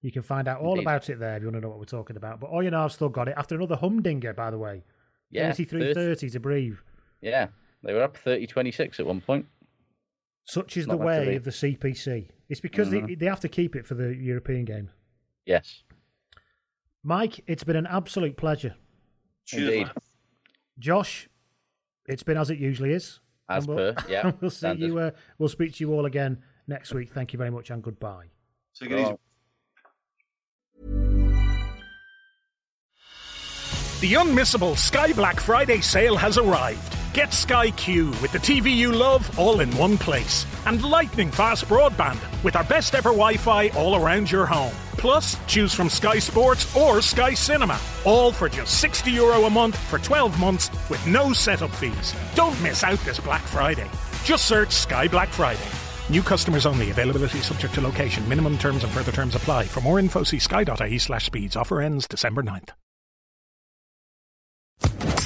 You can find out all Indeed. about it there if you want to know what we're talking about. But Oyonnax still got it after another humdinger, by the way. Yeah, 33-30 to Brive. Yeah, they were up 30-26 at one point. Such is Not the way of the CPC. It's because they, Mhm. they have to keep it for the European game. Yes, Mike, it's been an absolute pleasure. cheers, indeed. man. Josh, it's been as it usually is. As we'll, per, yeah, we'll see standard. you. Uh, we'll speak to you all again next week. Thank you very much and goodbye. Take it easy. The unmissable Sky Black Friday sale has arrived. Get Sky Q with the TV you love all in one place. And lightning fast broadband with our best ever Wi Fi all around your home. Plus, choose from Sky Sports or Sky Cinema. All for just 60 euro a month for 12 months with no setup fees. Don't miss out this Black Friday. Just search Sky Black Friday. New customers only. Availability subject to location. Minimum terms and further terms apply. For more info, see sky.ie slash speeds. Offer ends December 9th.